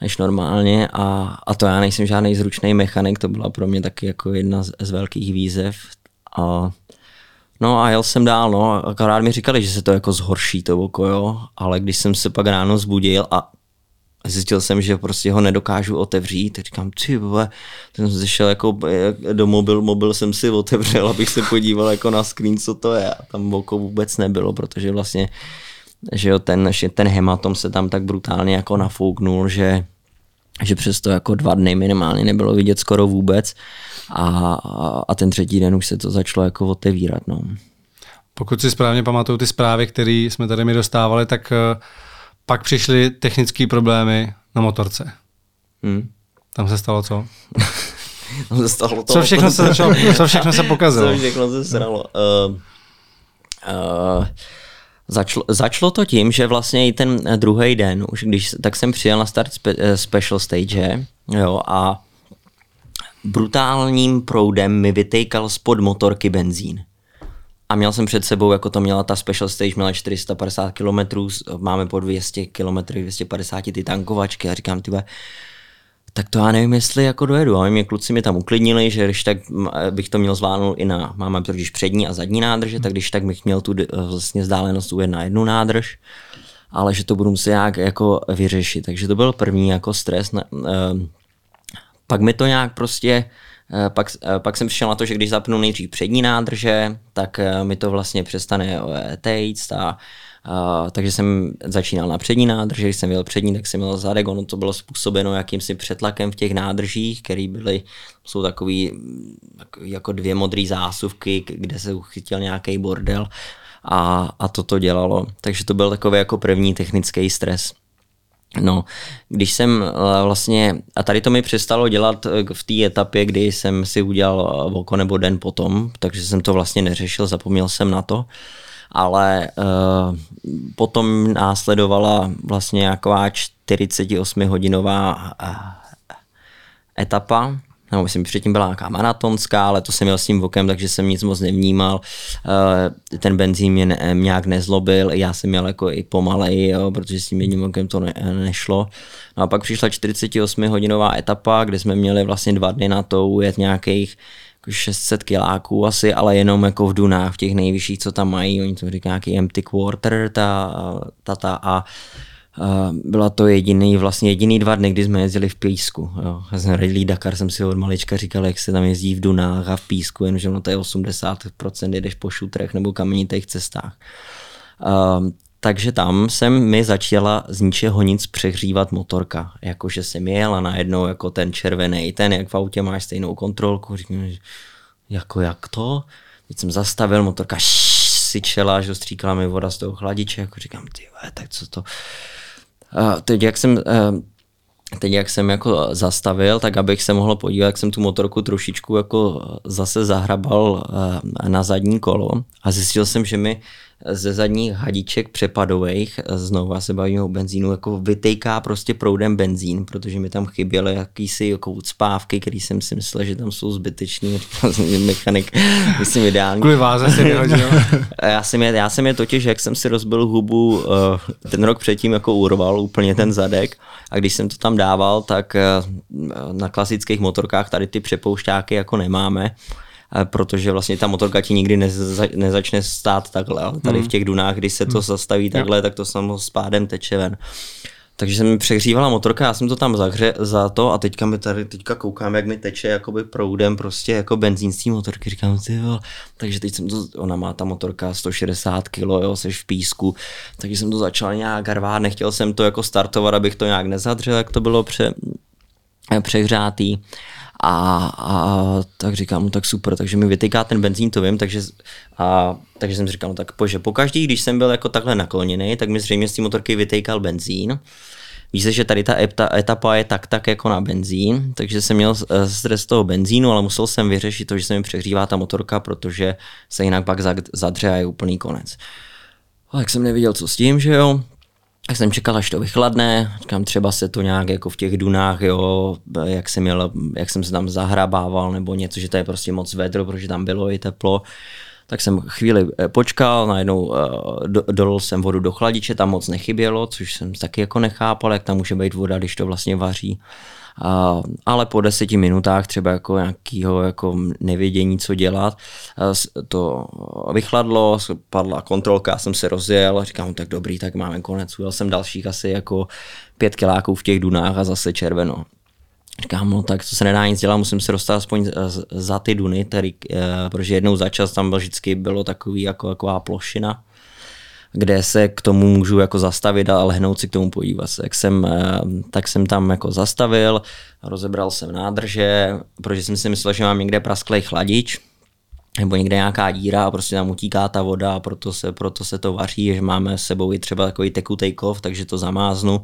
než normálně a, a to já nejsem žádný zručný mechanik, to byla pro mě taky jako jedna z, z velkých výzev a No a jel jsem dál, no, akorát mi říkali, že se to jako zhorší to oko, jo, ale když jsem se pak ráno zbudil a zjistil jsem, že prostě ho nedokážu otevřít, říkám, ty vole, jsem se šel jako do mobil, mobil jsem si otevřel, abych se podíval jako na screen, co to je. A tam oko vůbec nebylo, protože vlastně že jo, ten, ten hematom se tam tak brutálně jako nafouknul, že že přesto jako dva dny minimálně nebylo vidět skoro vůbec a, a ten třetí den už se to začalo jako otevírat. No. Pokud si správně pamatuju ty zprávy, které jsme tady mi dostávali, tak uh, pak přišly technické problémy na motorce. Hmm. Tam se stalo co? Tam se stalo to. Co všechno se, začalo, co všechno se pokazilo? Co všechno se sralo. Uh, uh, Začalo, začalo to tím, že vlastně i ten druhý den, už když, tak jsem přijel na start spe, eh, special stage jo, a brutálním proudem mi vytejkal spod motorky benzín. A měl jsem před sebou, jako to měla ta special stage, měla 450 km, máme po 200 km, 250 ty tankovačky a říkám, tyhle, tak to já nevím, jestli jako dojedu. A mě kluci mi tam uklidnili, že když tak bych to měl zvládnout i na, máme totiž přední a zadní nádrže, tak když tak bych měl tu vlastně vzdálenost ujet na jednu nádrž, ale že to budu muset nějak jako vyřešit. Takže to byl první jako stres. Eh, pak mi to nějak prostě eh, pak, eh, pak jsem přišel na to, že když zapnu nejdřív přední nádrže, tak mi to vlastně přestane tejct a Takže jsem začínal na přední nádrži, když jsem měl přední, tak jsem měl zadek, ono to bylo způsobeno jakýmsi přetlakem v těch nádržích, které byly, jsou takový jako dvě modré zásuvky, kde se uchytil nějaký bordel a, a to to dělalo. Takže to byl takový jako první technický stres. No, když jsem vlastně, a tady to mi přestalo dělat v té etapě, kdy jsem si udělal oko nebo den potom, takže jsem to vlastně neřešil, zapomněl jsem na to. Uh, ale uh, potom následovala vlastně nějaká 48 hodinová uh, etapa, nebo myslím, předtím byla nějaká maratonská, ale to jsem měl s tím vokem, takže jsem nic moc nevnímal. Uh, ten benzín mě ne, nějak nezlobil, já jsem měl jako i pomalej, jo, protože s tím jedním vokem to ne, nešlo. No a pak přišla 48 hodinová etapa, kde jsme měli vlastně dva dny na to ujet nějakých 600 kiláků asi, ale jenom jako v Dunách, v těch nejvyšších, co tam mají, oni to říkají nějaký empty quarter, ta, ta, ta a Uh, byla to jediný, vlastně jediný dva dny, kdy jsme jezdili v písku. Jo. Já jsem Dakar jsem si od malička říkal, jak se tam jezdí v Dunách a v písku, jenže no to je 80% jedeš po šutrech nebo kamenitých cestách. Uh, takže tam jsem mi začala z ničeho nic přehřívat motorka. Jakože jsem jel a najednou jako ten červený, ten jak v autě máš stejnou kontrolku, říkám, jako jak to? Teď jsem zastavil, motorka syčela, že stříkala mi voda z toho chladiče, jako říkám, ty tak co to? A teď jak jsem teď jak jsem jako zastavil, tak abych se mohl podívat, jak jsem tu motorku trošičku jako zase zahrabal na zadní kolo a zjistil jsem, že mi ze zadních hadiček přepadových, znovu se bavíme o benzínu, jako vytejká prostě proudem benzín, protože mi tam chyběly jakýsi jako ucpávky, který jsem si myslel, že tam jsou zbytečný. Mechanik, myslím, ideální. Kvůli váze si vyhodil. já, jsem je, já jsem je totiž, jak jsem si rozbil hubu, eh, ten rok předtím jako urval úplně ten zadek a když jsem to tam dával, tak eh, na klasických motorkách tady ty přepoušťáky jako nemáme, protože vlastně ta motorka ti nikdy neza, nezačne stát takhle, tady v hmm. těch dunách, když se to hmm. zastaví takhle, tak to samo s pádem teče ven. Takže jsem mi přehřívala motorka, já jsem to tam zahře za to a teďka mi tady, teďka koukám, jak mi teče jakoby proudem prostě jako benzín z té motorky, říkám, ty jo. takže teď jsem to, ona má ta motorka 160 kg, jo, seš v písku, takže jsem to začal nějak rvát, nechtěl jsem to jako startovat, abych to nějak nezadřel, jak to bylo pře, přehřátý. A, a tak říkám, no tak super, takže mi vytýká ten benzín, to vím, takže, a, takže jsem říkal, no tak pože, pokaždý, když jsem byl jako takhle nakloněný, tak mi zřejmě z té motorky vytýkal benzín. Víš že tady ta etapa je tak tak jako na benzín, takže jsem měl eh, stres toho benzínu, ale musel jsem vyřešit to, že se mi přehřívá ta motorka, protože se jinak pak zadře a je úplný konec. Tak jsem nevěděl, co s tím, že jo. Tak jsem čekal, až to vychladne, říkám, třeba se to nějak jako v těch dunách, jo, jak jsem, měl, jak jsem se tam zahrabával nebo něco, že to je prostě moc vedro, protože tam bylo i teplo. Tak jsem chvíli eh, počkal, najednou eh, do, dolil jsem vodu do chladiče, tam moc nechybělo, což jsem taky jako nechápal, jak tam může být voda, když to vlastně vaří. Uh, ale po deseti minutách třeba jako nějakého jako nevědění, co dělat, uh, to vychladlo, padla kontrolka, jsem se rozjel, říkám, tak dobrý, tak máme konec. Ujel jsem dalších asi jako pět kiláků v těch dunách a zase červeno. Říkám, no tak co se nedá nic dělat, musím se dostat aspoň za ty duny, tady, uh, protože jednou za čas tam vždycky bylo takový jako taková plošina, kde se k tomu můžu jako zastavit a lehnout si k tomu podívat. Jak jsem, eh, tak jsem tam jako zastavil, rozebral jsem nádrže, protože jsem si myslel, že mám někde prasklej chladič, nebo někde nějaká díra a prostě tam utíká ta voda a proto se, proto se to vaří, že máme s sebou i třeba takový tekutej kov, takže to zamáznu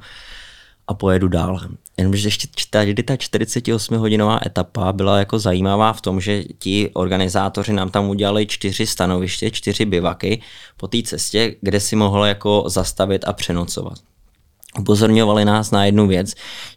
a pojedu dál. Jenomže ještě tady ta 48 hodinová etapa byla jako zajímavá v tom, že ti organizátoři nám tam udělali čtyři stanoviště, čtyři bivaky po té cestě, kde si mohl jako zastavit a přenocovat. Upozorňovali nás na jednu věc,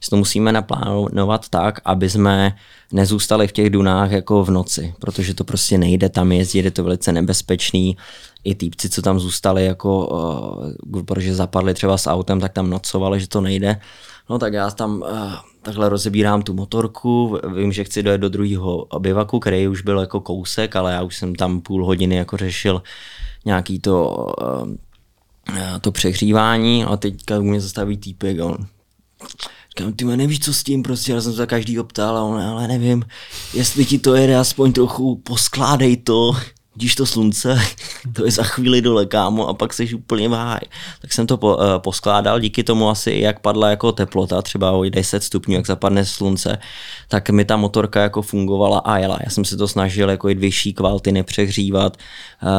že to musíme naplánovat tak, aby jsme nezůstali v těch dunách jako v noci, protože to prostě nejde tam jezdit, je to velice nebezpečný. I týpci, co tam zůstali, jako, uh, protože zapadli třeba s autem, tak tam nocovali, že to nejde. No tak já tam uh, takhle rozebírám tu motorku, vím, že chci dojet do druhého bivaku, který už byl jako kousek, ale já už jsem tam půl hodiny jako řešil nějaký to, uh, to přehřívání a teďka u mě zastaví týpek a on Říkám, ty nevíš, co s tím, prostě, já jsem se každý optal a on, ale nevím, jestli ti to jede aspoň trochu, poskládej to vidíš to slunce, to je za chvíli dole, kámo, a pak jsi úplně v háji. Tak jsem to po, uh, poskládal, díky tomu asi, jak padla jako teplota, třeba o 10 stupňů, jak zapadne slunce, tak mi ta motorka jako fungovala a jela. Já jsem si to snažil jako jít vyšší kvality, nepřehřívat, uh,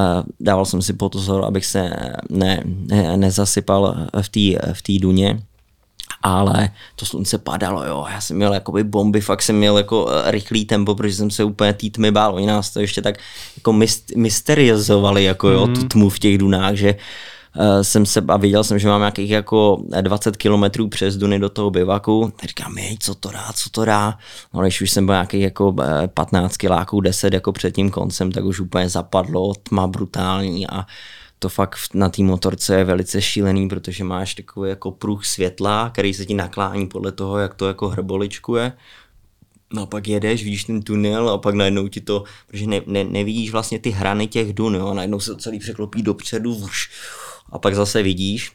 dával jsem si pozor, abych se ne, ne, nezasypal v té v duně ale to slunce padalo, jo, já jsem měl jakoby bomby, fakt jsem měl jako eh, rychlý tempo, protože jsem se úplně té tmy bál, oni nás to ještě tak jako mysteriozovali, jako jo, mm. tu tmu v těch dunách, že uh, jsem se a viděl jsem, že mám nějakých jako 20 kilometrů přes Duny do toho bivaku. Tak říkám, jej, co to dá, co to dá. No, když už jsem byl nějakých jako 15 kiláků, 10 jako před tím koncem, tak už úplně zapadlo, tma brutální a to fakt na té motorce je velice šílený, protože máš takový jako pruh světla, který se ti naklání podle toho, jak to jako hrboličkuje. No a pak jedeš, vidíš ten tunel a pak najednou ti to, protože ne, ne, nevidíš vlastně ty hrany těch dun, jo, a najednou se to celý překlopí dopředu, vuš, a pak zase vidíš.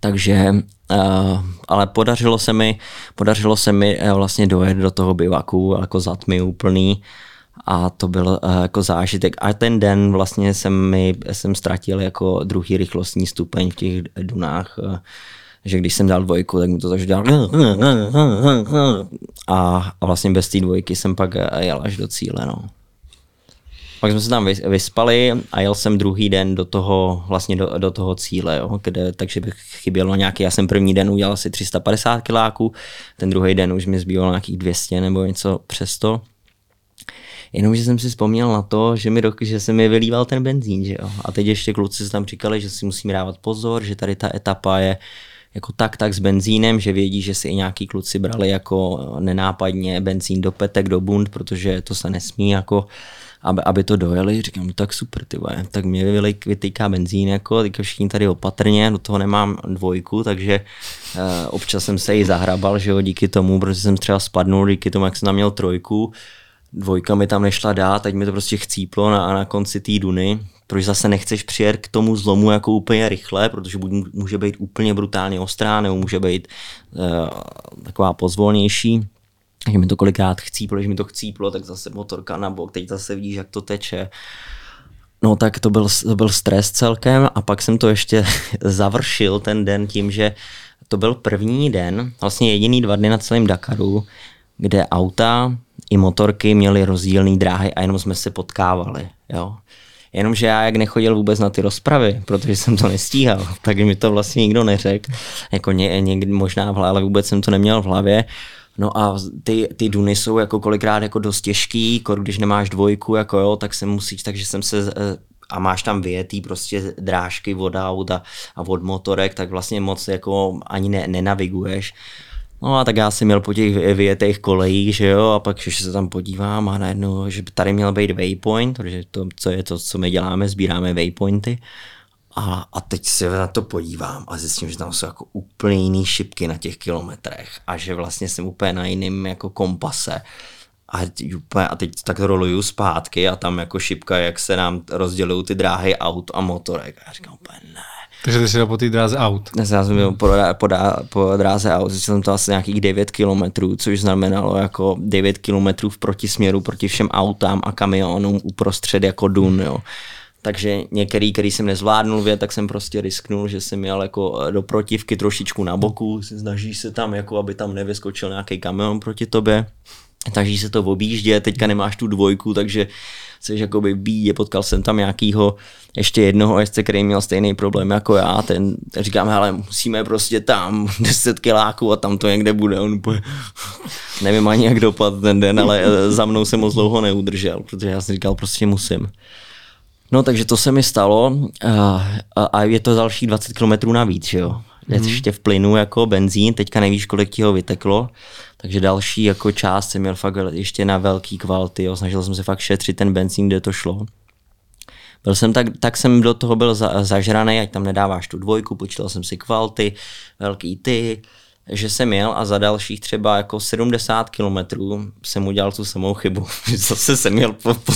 Takže, uh, ale podařilo se mi, podařilo se mi uh, vlastně dojet do toho bivaku jako za tmy úplný a to byl uh, jako zážitek. A ten den vlastně jsem, mi, jsem ztratil jako druhý rychlostní stupeň v těch dunách. Uh, že když jsem dal dvojku, tak mi to takže dělal a, a vlastně bez té dvojky jsem pak jel až do cíle. No. Pak jsme se tam vyspali a jel jsem druhý den do toho, vlastně do, do toho cíle, jo, kde, takže bych chybělo nějaký, já jsem první den udělal asi 350 kiláků, ten druhý den už mi zbývalo nějakých 200 nebo něco přes to. Jenomže jsem si vzpomněl na to, že, mi, že se mi vylíval ten benzín, že jo. A teď ještě kluci tam říkali, že si musím dávat pozor, že tady ta etapa je jako tak tak s benzínem, že vědí, že si i nějaký kluci brali jako nenápadně benzín do petek, do bund, protože to se nesmí jako aby, aby to dojeli, říkám, no tak super, ty vole. tak mě vytýká benzín, jako, teďka všichni tady opatrně, do toho nemám dvojku, takže uh, občas jsem se i zahrabal, že jo, díky tomu, protože jsem třeba spadnul, díky tomu, jak jsem tam měl trojku, dvojka mi tam nešla dát, teď mi to prostě chcíplo na, na konci té duny, proč zase nechceš přijet k tomu zlomu jako úplně rychle, protože buď může být úplně brutálně ostrá, nebo může být uh, taková pozvolnější. Takže mi to kolikrát chcíplo, když mi to chcíplo, tak zase motorka na bok, teď zase vidíš, jak to teče. No tak to byl, to byl stres celkem a pak jsem to ještě završil ten den tím, že to byl první den, vlastně jediný dva dny na celém Dakaru, kde auta i motorky měly rozdílné dráhy a jenom jsme se potkávali. Jo. Jenomže já jak nechodil vůbec na ty rozpravy, protože jsem to nestíhal, tak mi to vlastně nikdo neřekl. Jako ně, někdy možná v hlavě, ale vůbec jsem to neměl v hlavě. No a ty, ty duny jsou jako kolikrát jako dost těžký, když nemáš dvojku, jako jo, tak se musíš, takže jsem se eh, a máš tam vyjetý prostě drážky od aut a, a od motorek, tak vlastně moc jako ani ne, nenaviguješ. No a tak já jsem měl po těch vyjetých kolejích, že jo, a pak se tam podívám a najednou, že tady měl být waypoint, protože to, co je to, co my děláme, sbíráme waypointy. A, a teď se na to podívám a zjistím, že tam jsou jako úplně jiný šipky na těch kilometrech a že vlastně jsem úplně na jiném jako kompase. A, úplně, a teď tak roluju zpátky a tam jako šipka, jak se nám rozdělují ty dráhy aut a motorek. A já říkám úplně ne takže ty jsi jel po té dráze aut. Já jsem byl po, po, po dráze aut, jsem to asi nějakých 9 kilometrů, což znamenalo jako 9 kilometrů v protisměru proti všem autám a kamionům uprostřed jako dun, jo. Takže některý, který jsem nezvládnul vět, tak jsem prostě risknul, že jsem jel jako do protivky trošičku na boku, snaží se tam, jako aby tam nevyskočil nějaký kamion proti tobě. Takže se to objíždě, teďka nemáš tu dvojku, takže jsi jakoby bídě, potkal jsem tam nějakýho ještě jednoho jezdce, který měl stejný problém jako já, ten říkám, ale musíme prostě tam 10 kiláků a tam to někde bude, on úplně, nevím ani jak dopad ten den, ale eh, za mnou se moc dlouho neudržel, protože já jsem říkal, prostě musím. No takže to se mi stalo a, a, a je to další 20 km navíc, že jo. Mm-hmm. Ještě v plynu jako benzín, teďka nevíš, kolik ti ho vyteklo, takže další jako část jsem měl fakt ještě na velký kvality, jo. snažil jsem se fakt šetřit ten benzín, kde to šlo. Byl jsem tak, tak jsem do toho byl za, zažraný, ať tam nedáváš tu dvojku, počítal jsem si kvality, velký ty, že jsem jel a za dalších třeba jako 70 kilometrů jsem udělal tu samou chybu. Zase jsem jel po, po,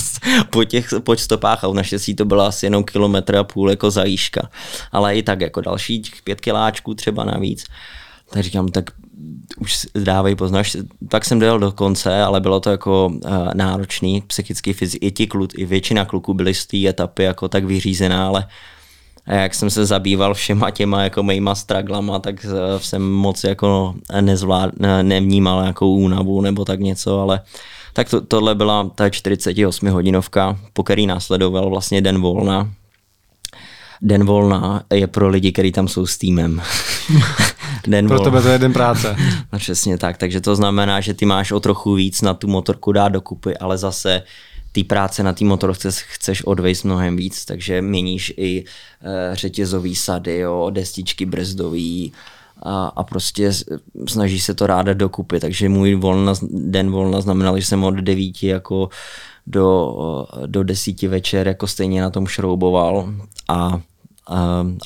po těch po stopách a naštěstí to byla asi jenom kilometr a půl jako zajížka. Ale i tak jako dalších pět kiláčků třeba navíc. Tak říkám, tak už dávej poznaš. Tak jsem dojel do konce, ale bylo to jako uh, náročný, psychicky, fyzicky. I ti kluk, i většina kluků byly z té etapy jako tak vyřízená, ale jak jsem se zabýval všema těma jako mýma straglama, tak uh, jsem moc jako nezvlád, nevnímal nějakou únavu nebo tak něco, ale tak to, tohle byla ta 48 hodinovka, po který následoval vlastně den volna. Den volna je pro lidi, kteří tam jsou s týmem. den Pro tebe to je den práce. no přesně tak, takže to znamená, že ty máš o trochu víc na tu motorku dát dokupy, ale zase ty práce na té motorce chceš odvejst mnohem víc, takže měníš i e, řetězový sady, jo, destičky brzdový a, a prostě snaží se to ráda dokupy, takže můj volna, den volna znamenal, že jsem od devíti jako do, do desíti večer jako stejně na tom šrouboval a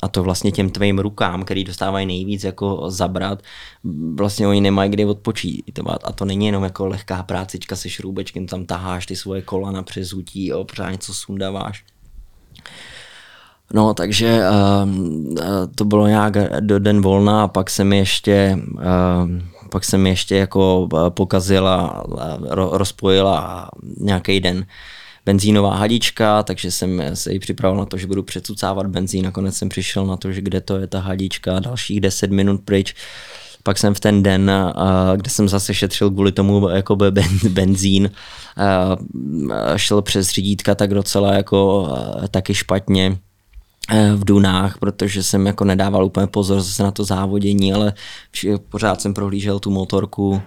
a to vlastně těm tvým rukám, který dostávají nejvíc jako zabrat, vlastně oni nemají kdy odpočítovat a to není jenom jako lehká prácička se šroubečkem, tam taháš ty svoje kolana přes hutí, jo, pořád něco sundáváš. No, takže uh, to bylo nějak do den volna a pak jsem ještě, uh, pak jsem ještě jako pokazila, rozpojila nějaký den benzínová hadička, takže jsem se i připravil na to, že budu přecucávat benzín. Nakonec jsem přišel na to, že kde to je ta hadička, dalších 10 minut pryč. Pak jsem v ten den, kde jsem zase šetřil kvůli tomu jako benzín, šel přes řídítka tak docela jako taky špatně v Dunách, protože jsem jako nedával úplně pozor zase na to závodění, ale pořád jsem prohlížel tu motorku,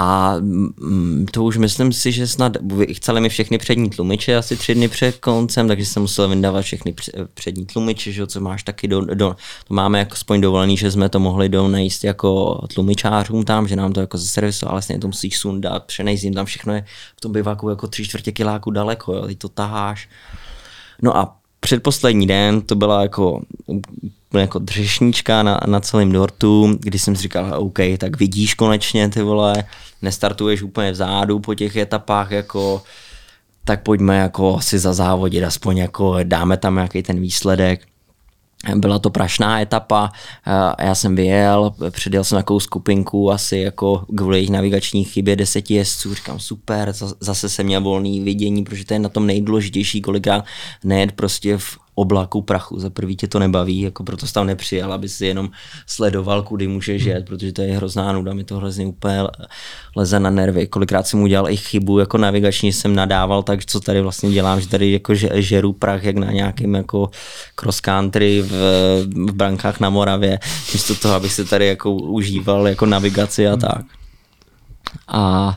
a mm, to už myslím si, že snad chceli mi všechny přední tlumiče asi tři dny před koncem, takže jsem musel vyndávat všechny přední tlumiče, že, co máš taky do, do, to máme jako aspoň dovolený, že jsme to mohli donést jako tlumičářům tam, že nám to jako ze servisu, ale vlastně to musíš sundat, přenejst jim tam všechno je v tom bivaku jako tři čtvrtě kiláku daleko, jo, ty to taháš. No a předposlední den to byla jako jako dřešníčka na, na celém dortu, kdy jsem si říkal, OK, tak vidíš konečně ty vole, nestartuješ úplně vzadu po těch etapách, jako tak pojďme jako si za závodit, aspoň jako dáme tam nějaký ten výsledek. Byla to prašná etapa, já jsem vyjel, předjel jsem takovou skupinku asi jako kvůli jejich navigační chybě deseti jezdců, říkám super, zase jsem měl volný vidění, protože to je na tom nejdůležitější, kolikrát nejet prostě v oblaku prachu. Za prvý tě to nebaví, jako proto jsi tam nepřijel, aby si jenom sledoval, kudy můžeš jet, protože to je hrozná nuda, mi to hrozně úplně leze na nervy. Kolikrát jsem udělal i chybu, jako navigační jsem nadával, tak co tady vlastně dělám, že tady jako žeru prach, jak na nějakém jako cross country v, v brankách na Moravě, místo toho, abych se tady jako užíval jako navigaci a tak. A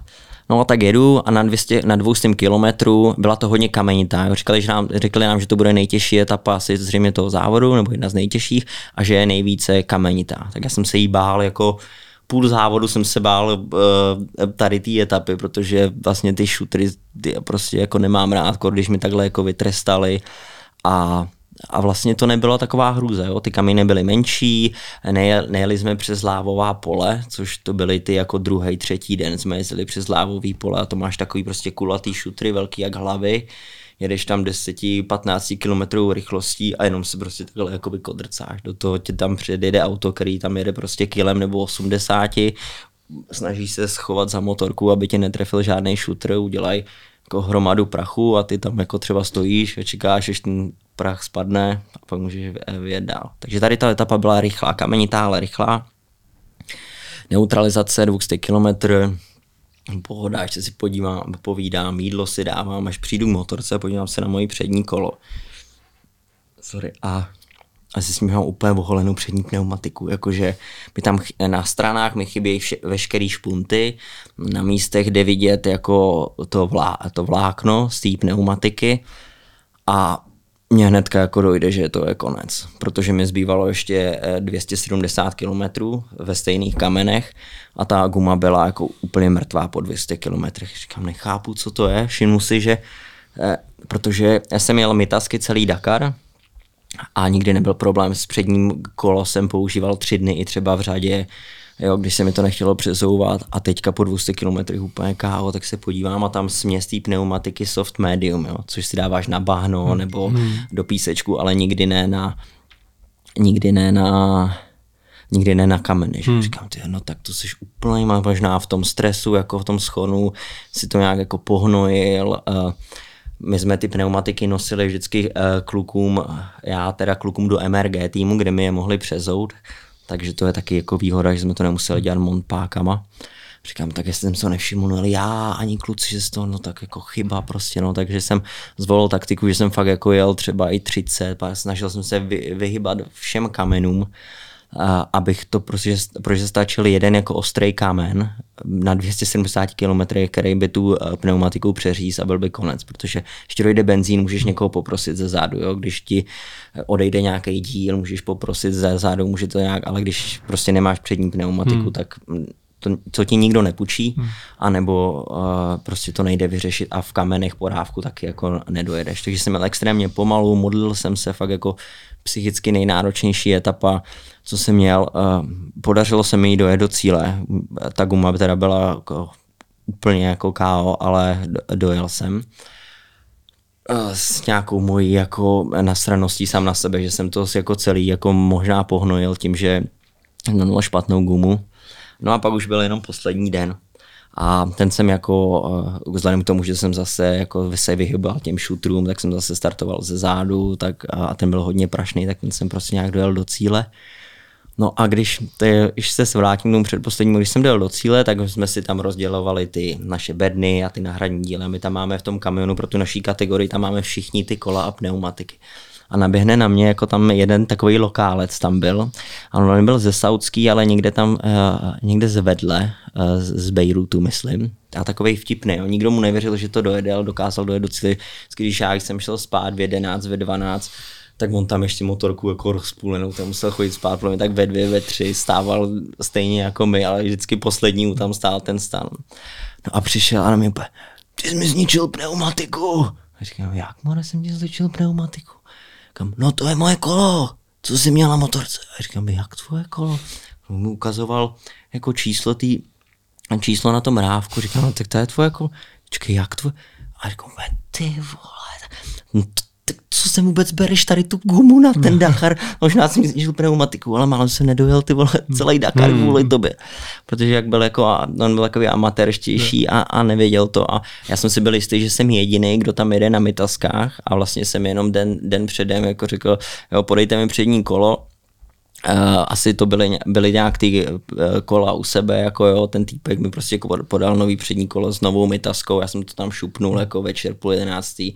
No tak jedu a na, 200, na 200 kilometrů byla to hodně kamenitá. Říkali, že nám, řekli nám, že to bude nejtěžší etapa asi zřejmě toho závodu, nebo jedna z nejtěžších, a že je nejvíce kamenitá. Tak já jsem se jí bál jako půl závodu jsem se bál uh, tady té etapy, protože vlastně ty šutry prostě jako nemám rád, když mi takhle jako vytrestali a a vlastně to nebyla taková hrůza, jo? ty kameny byly menší, nejeli, jsme přes lávová pole, což to byly ty jako druhý, třetí den jsme jezdili přes lávový pole a to máš takový prostě kulatý šutry, velký jak hlavy, jedeš tam 10-15 km rychlostí a jenom se prostě takhle jakoby kodrcáš. Do toho tě tam přijede auto, který tam jede prostě kilem nebo 80, snažíš se schovat za motorku, aby tě netrefil žádný šutr, udělají jako hromadu prachu a ty tam jako třeba stojíš a čekáš, až ten prach spadne a pak můžeš vyjet dál. Takže tady ta etapa byla rychlá, kamenitá, ale rychlá. Neutralizace 200 km, pohoda, ještě si podívám, povídám, jídlo si dávám, až přijdu k motorce, podívám se na moji přední kolo. Sorry, a asi s mám úplně oholenou přední pneumatiku, jakože mi tam na stranách mi chybějí vše, veškerý špunty, na místech jde vidět jako to, vlá, to vlákno z té pneumatiky a mně hnedka jako dojde, že to je konec, protože mi zbývalo ještě 270 eh, km ve stejných kamenech a ta guma byla jako úplně mrtvá po 200 km. Říkám, nechápu, co to je, všimnu si, že eh, protože já jsem jel mytasky celý Dakar a nikdy nebyl problém s předním kolosem, používal tři dny i třeba v řadě, jo, když se mi to nechtělo přesouvat a teďka po 200 km úplně káho, tak se podívám a tam směs pneumatiky soft medium, jo, což si dáváš na bahno hmm. nebo hmm. do písečku, ale nikdy ne na nikdy ne na nikdy ne na kameny, že hmm. říkám, ty, no tak to jsi úplně možná v tom stresu, jako v tom schonu, si to nějak jako pohnojil, uh, my jsme ty pneumatiky nosili vždycky uh, klukům, já teda klukům do MRG týmu, kde mi je mohli přezout, takže to je taky jako výhoda, že jsme to nemuseli dělat montpákama. Říkám, tak jestli jsem se to nevšiml, no já ani kluci, že to, no tak jako chyba prostě, no, takže jsem zvolil taktiku, že jsem fakt jako jel třeba i 30, a snažil jsem se vy, vyhybat všem kamenům, abych to prostě, protože stačil jeden jako ostrý kámen na 270 km, který by tu eh, pneumatiku přeříz a byl by konec, protože ještě dojde benzín, můžeš někoho poprosit ze zádu, jo? když ti eh, odejde nějaký díl, můžeš poprosit ze zádu, může to nějak, ale když prostě nemáš přední pneumatiku, hmm. tak to, co ti nikdo nepůjčí, hmm. anebo uh, prostě to nejde vyřešit a v kamenech podávku taky jako nedojedeš. Takže jsem měl extrémně pomalu, modlil jsem se fakt jako psychicky nejnáročnější etapa, co jsem měl. Uh, podařilo se mi jít dojet do cíle. Ta guma teda byla jako úplně jako KO, ale dojel jsem s nějakou mojí jako nasraností sám na sebe, že jsem to jako celý jako možná pohnojil tím, že měl špatnou gumu. No a pak už byl jenom poslední den. A ten jsem jako, vzhledem k tomu, že jsem zase jako se vyhyboval těm shooterům, tak jsem zase startoval ze zádu tak, a ten byl hodně prašný, tak ten jsem prostě nějak dojel do cíle. No a když, to je, když se vrátím k tomu předposlednímu, když jsem dojel do cíle, tak jsme si tam rozdělovali ty naše bedny a ty náhradní díly. My tam máme v tom kamionu pro tu naší kategorii, tam máme všichni ty kola a pneumatiky. A naběhne na mě, jako tam jeden takový lokálec tam byl. A on nebyl ze Saudský, ale někde tam, uh, někde z vedle, uh, z Bejrutu, myslím. A takový vtipný. Jo. Nikdo mu nevěřil, že to dojede, ale dokázal dojet do cíle. Když já jsem šel spát v 11, ve 12, tak on tam ještě motorku jako rozpůlenou, tam musel chodit spát, pro mě tak ve dvě, ve tři, stával stejně jako my, ale vždycky poslední tam stál ten stan. No a přišel a na mě ty jsi mi zničil pneumatiku. A říkám, jak more jsem ti zničil pneumatiku? Říkám, no to je moje kolo, co jsi měl na motorce? A říkám, jak tvoje kolo? On mu ukazoval jako číslo tý, číslo na tom rávku, říkám, no tak to je tvoje kolo. Čekaj, jak tvoje? A říkám, ty vole, co se vůbec bereš tady tu gumu na ten Dakar? Možná jsem zničil pneumatiku, ale málo se nedojel ty vole celý Dakar hmm. kvůli tobě. Protože jak byl jako, on byl takový amatérštější a, a nevěděl to a já jsem si byl jistý, že jsem jediný, kdo tam jede na mytaskách a vlastně jsem jenom den, den předem jako řekl, jo, podejte mi přední kolo, Uh, asi to byly, byly nějak ty uh, kola u sebe, jako jo, ten týpek mi prostě podal nový přední kolo s novou mytaskou, já jsem to tam šupnul jako večer půl jedenáctý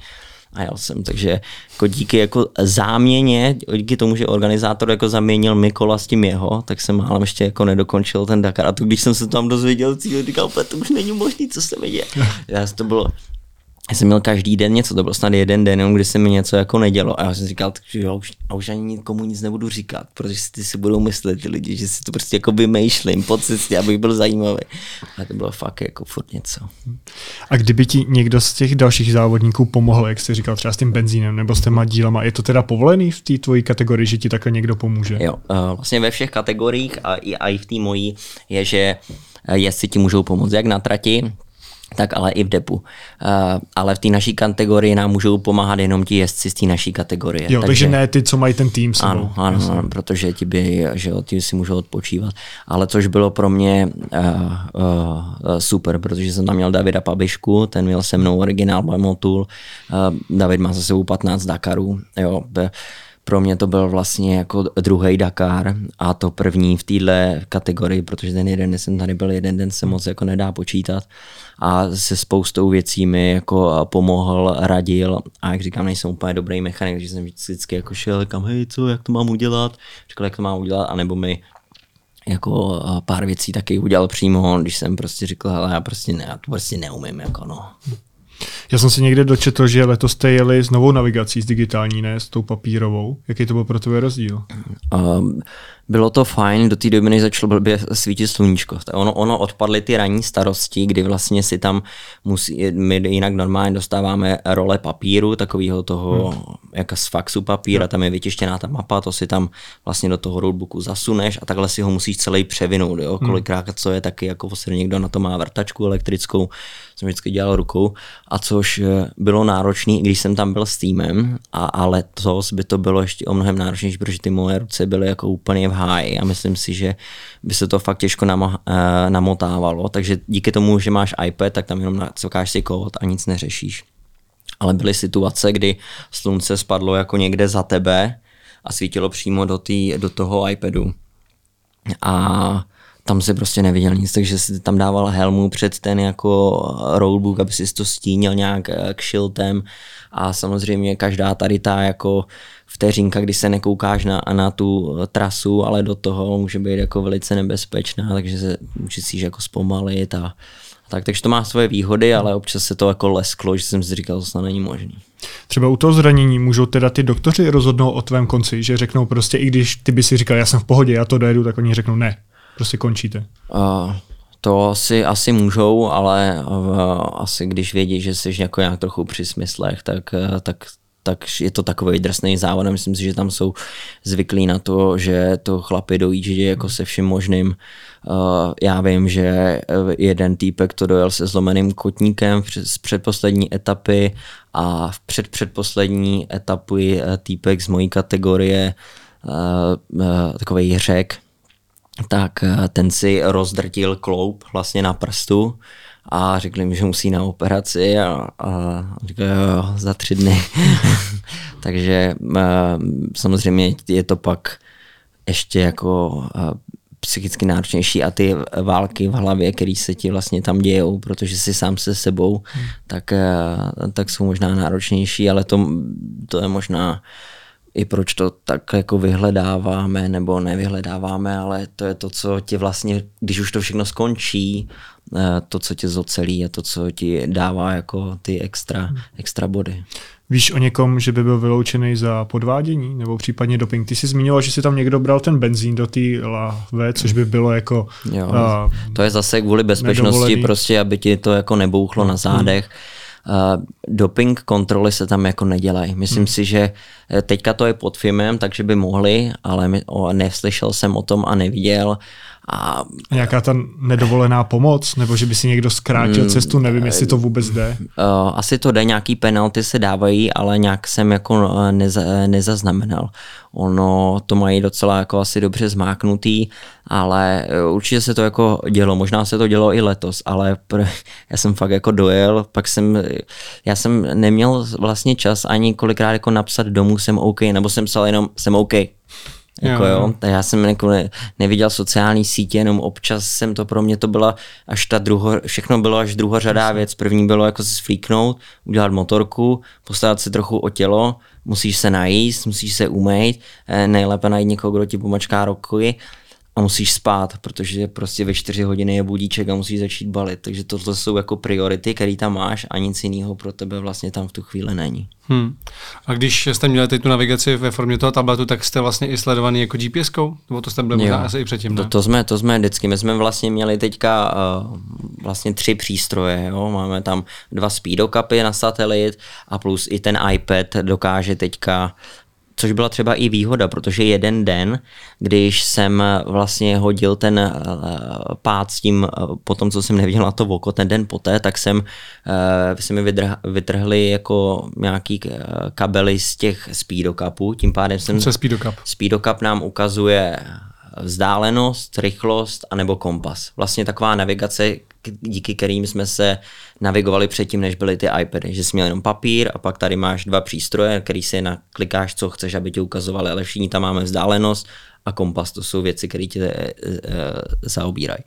a jel jsem. Takže jako díky jako záměně, díky tomu, že organizátor jako zaměnil Mikola s tím jeho, tak jsem málem ještě jako nedokončil ten Dakar. A to, když jsem se tam dozvěděl cíl, říkal, to už není možný, co se mi děje. Já to bylo, já jsem měl každý den něco, to byl snad jeden den, kdy se mi něco jako nedělo. A já jsem říkal, že jo, už, a už ani nikomu nic nebudu říkat, protože si ty si budou myslet ty lidi, že si to prostě jako vymýšlím po cestě, abych byl zajímavý. A to bylo fakt jako furt něco. A kdyby ti někdo z těch dalších závodníků pomohl, jak jsi říkal, třeba s tím benzínem nebo s těma dílama, je to teda povolený v té tvojí kategorii, že ti takhle někdo pomůže? Jo, uh, vlastně ve všech kategoriích a i, a i v té mojí je, že eh, jestli ti můžou pomoct jak na trati, tak ale i v depu. Uh, ale v té naší kategorii nám můžou pomáhat jenom ti jezdci z té naší kategorie. Jo, takže, takže ne ty, co mají ten tým sebou. Ano, ano, ano, protože ti, by, že jo, ti si můžou odpočívat. Ale což bylo pro mě uh, uh, super, protože jsem tam měl Davida Pabišku, ten měl se mnou originál Motul. Uh, David má za sebou 15 Dakarů. Jo, pro mě to byl vlastně jako druhý Dakar a to první v téhle kategorii, protože ten jeden jsem tady byl jeden den se moc jako nedá počítat. A se spoustou věcí mi jako pomohl, radil. A jak říkám, nejsem úplně dobrý mechanik, že jsem vždycky jako šel kam, hej, co, jak to mám udělat, říkal, jak to mám udělat, anebo mi jako pár věcí taky udělal přímo, když jsem prostě řekl, ale já prostě ne, já to prostě neumím, jako no. Já jsem si někde dočetl, že letos jste jeli s novou navigací, s digitální, ne s tou papírovou. Jaký to byl pro tebe rozdíl? Um, bylo to fajn do té doby, než začalo blbě svítit sluníčko. Ono, ono odpadly ty ranní starosti, kdy vlastně si tam musí, my jinak normálně dostáváme role papíru, takového toho, hmm. jako z faxu papíra, tam je vytištěná ta mapa, to si tam vlastně do toho roadbooku zasuneš a takhle si ho musíš celý převinout, jo. Hmm. Kolikrát co je taky, jako vlastně někdo na to má vrtačku elektrickou, jsem vždycky dělal rukou, a což eh, bylo náročné, když jsem tam byl s týmem, a, ale to by to bylo ještě o mnohem náročnější, protože ty moje ruce byly jako úplně v háji a myslím si, že by se to fakt těžko namo, uh, namotávalo, takže díky tomu, že máš iPad, tak tam jenom cvkáš si kód a nic neřešíš. Ale byly situace, kdy slunce spadlo jako někde za tebe a svítilo přímo do, tý, do toho iPadu. A tam se prostě neviděl nic, takže si tam dával helmu před ten jako roadbook, aby si to stínil nějak eh, k šiltem. A samozřejmě každá tady ta jako vteřinka, kdy se nekoukáš na, na tu trasu, ale do toho může být jako velice nebezpečná, takže se musíš jako zpomalit a, tak, takže to má svoje výhody, ale občas se to jako lesklo, že jsem si říkal, že to není možný. Třeba u toho zranění můžou teda ty doktoři rozhodnout o tvém konci, že řeknou prostě, i když ty by si říkal, já jsem v pohodě, já to dojedu, tak oni řeknou ne, prostě končíte. Uh, To asi, asi můžou, ale uh, asi když vědí, že jsi jako nějak trochu při smyslech, tak, uh, tak tak je to takový drsný závod a myslím si, že tam jsou zvyklí na to, že to chlapy dojíždí jako se vším možným. Uh, já vím, že jeden týpek to dojel se zlomeným kotníkem z předposlední etapy a v před předposlední etapy týpek z mojí kategorie takový řek, tak ten si rozdrtil kloup vlastně na prstu a řekli mi, že musí na operaci a, a říkali, jo, za tři dny. Takže samozřejmě je to pak ještě jako psychicky náročnější a ty války v hlavě, které se ti vlastně tam dějou, protože jsi sám se sebou, hmm. tak, tak jsou možná náročnější, ale to, to je možná i proč to tak jako vyhledáváme nebo nevyhledáváme, ale to je to, co ti vlastně, když už to všechno skončí, eh, to, co tě zocelí a to, co ti dává jako ty extra, hmm. extra body. Víš o někom, že by byl vyloučený za podvádění nebo případně doping? Ty jsi zmiňoval, že si tam někdo bral ten benzín do té lahve, což by bylo jako... Jo, uh, to je zase kvůli bezpečnosti, nedovolený. prostě, aby ti to jako nebouchlo na zádech. Hmm doping kontroly se tam jako nedělají. Myslím hmm. si, že eh, teďka to je pod filmem, takže by mohli, ale my, o, neslyšel jsem o tom a neviděl. A, Nějaká ta nedovolená pomoc, nebo že by si někdo zkrátil hmm, cestu, nevím, jestli to vůbec jde. Uh, asi to jde, nějaký penalty se dávají, ale nějak jsem jako neza, nezaznamenal. Ono to mají docela jako asi dobře zmáknutý, ale určitě se to jako dělo, možná se to dělo i letos, ale pr- já jsem fakt jako dojel, pak jsem, já jsem neměl vlastně čas ani kolikrát jako napsat domů jsem OK, nebo jsem psal jenom jsem OK, jako jo, jo. já jsem jako ne, neviděl sociální sítě, jenom občas jsem to pro mě to byla až ta druho, všechno bylo až druhořadá věc. První bylo jako se sflíknout, udělat motorku, postarat se trochu o tělo, musíš se najíst, musíš se umýt, eh, nejlépe najít někoho, kdo ti pomačká roky a musíš spát, protože prostě ve čtyři hodiny je budíček a musíš začít balit. Takže tohle jsou jako priority, které tam máš a nic jiného pro tebe vlastně tam v tu chvíli není. Hmm. A když jste měli teď tu navigaci ve formě toho tabletu, tak jste vlastně i sledovaný jako GPS-kou? Nebo to jste byli možná asi i předtím, ne? To, to, jsme, to jsme vždycky. My jsme vlastně měli teďka uh, vlastně tři přístroje. Jo? Máme tam dva speedocapy na satelit a plus i ten iPad dokáže teďka což byla třeba i výhoda, protože jeden den, když jsem vlastně hodil ten eh, pád s tím, eh, po tom, co jsem neviděl na to oko, ten den poté, tak jsem, eh, se mi vytrh, vytrhli jako nějaký kabely z těch speedocapů, tím pádem jsem... Co je speedocap? Speedocap nám ukazuje vzdálenost, rychlost a nebo kompas. Vlastně taková navigace, díky kterým jsme se navigovali předtím, než byly ty iPady, že jsi měl jenom papír a pak tady máš dva přístroje, který si naklikáš, co chceš, aby ti ukazovali, ale všichni tam máme vzdálenost a kompas, to jsou věci, které tě e, e, zaobírají.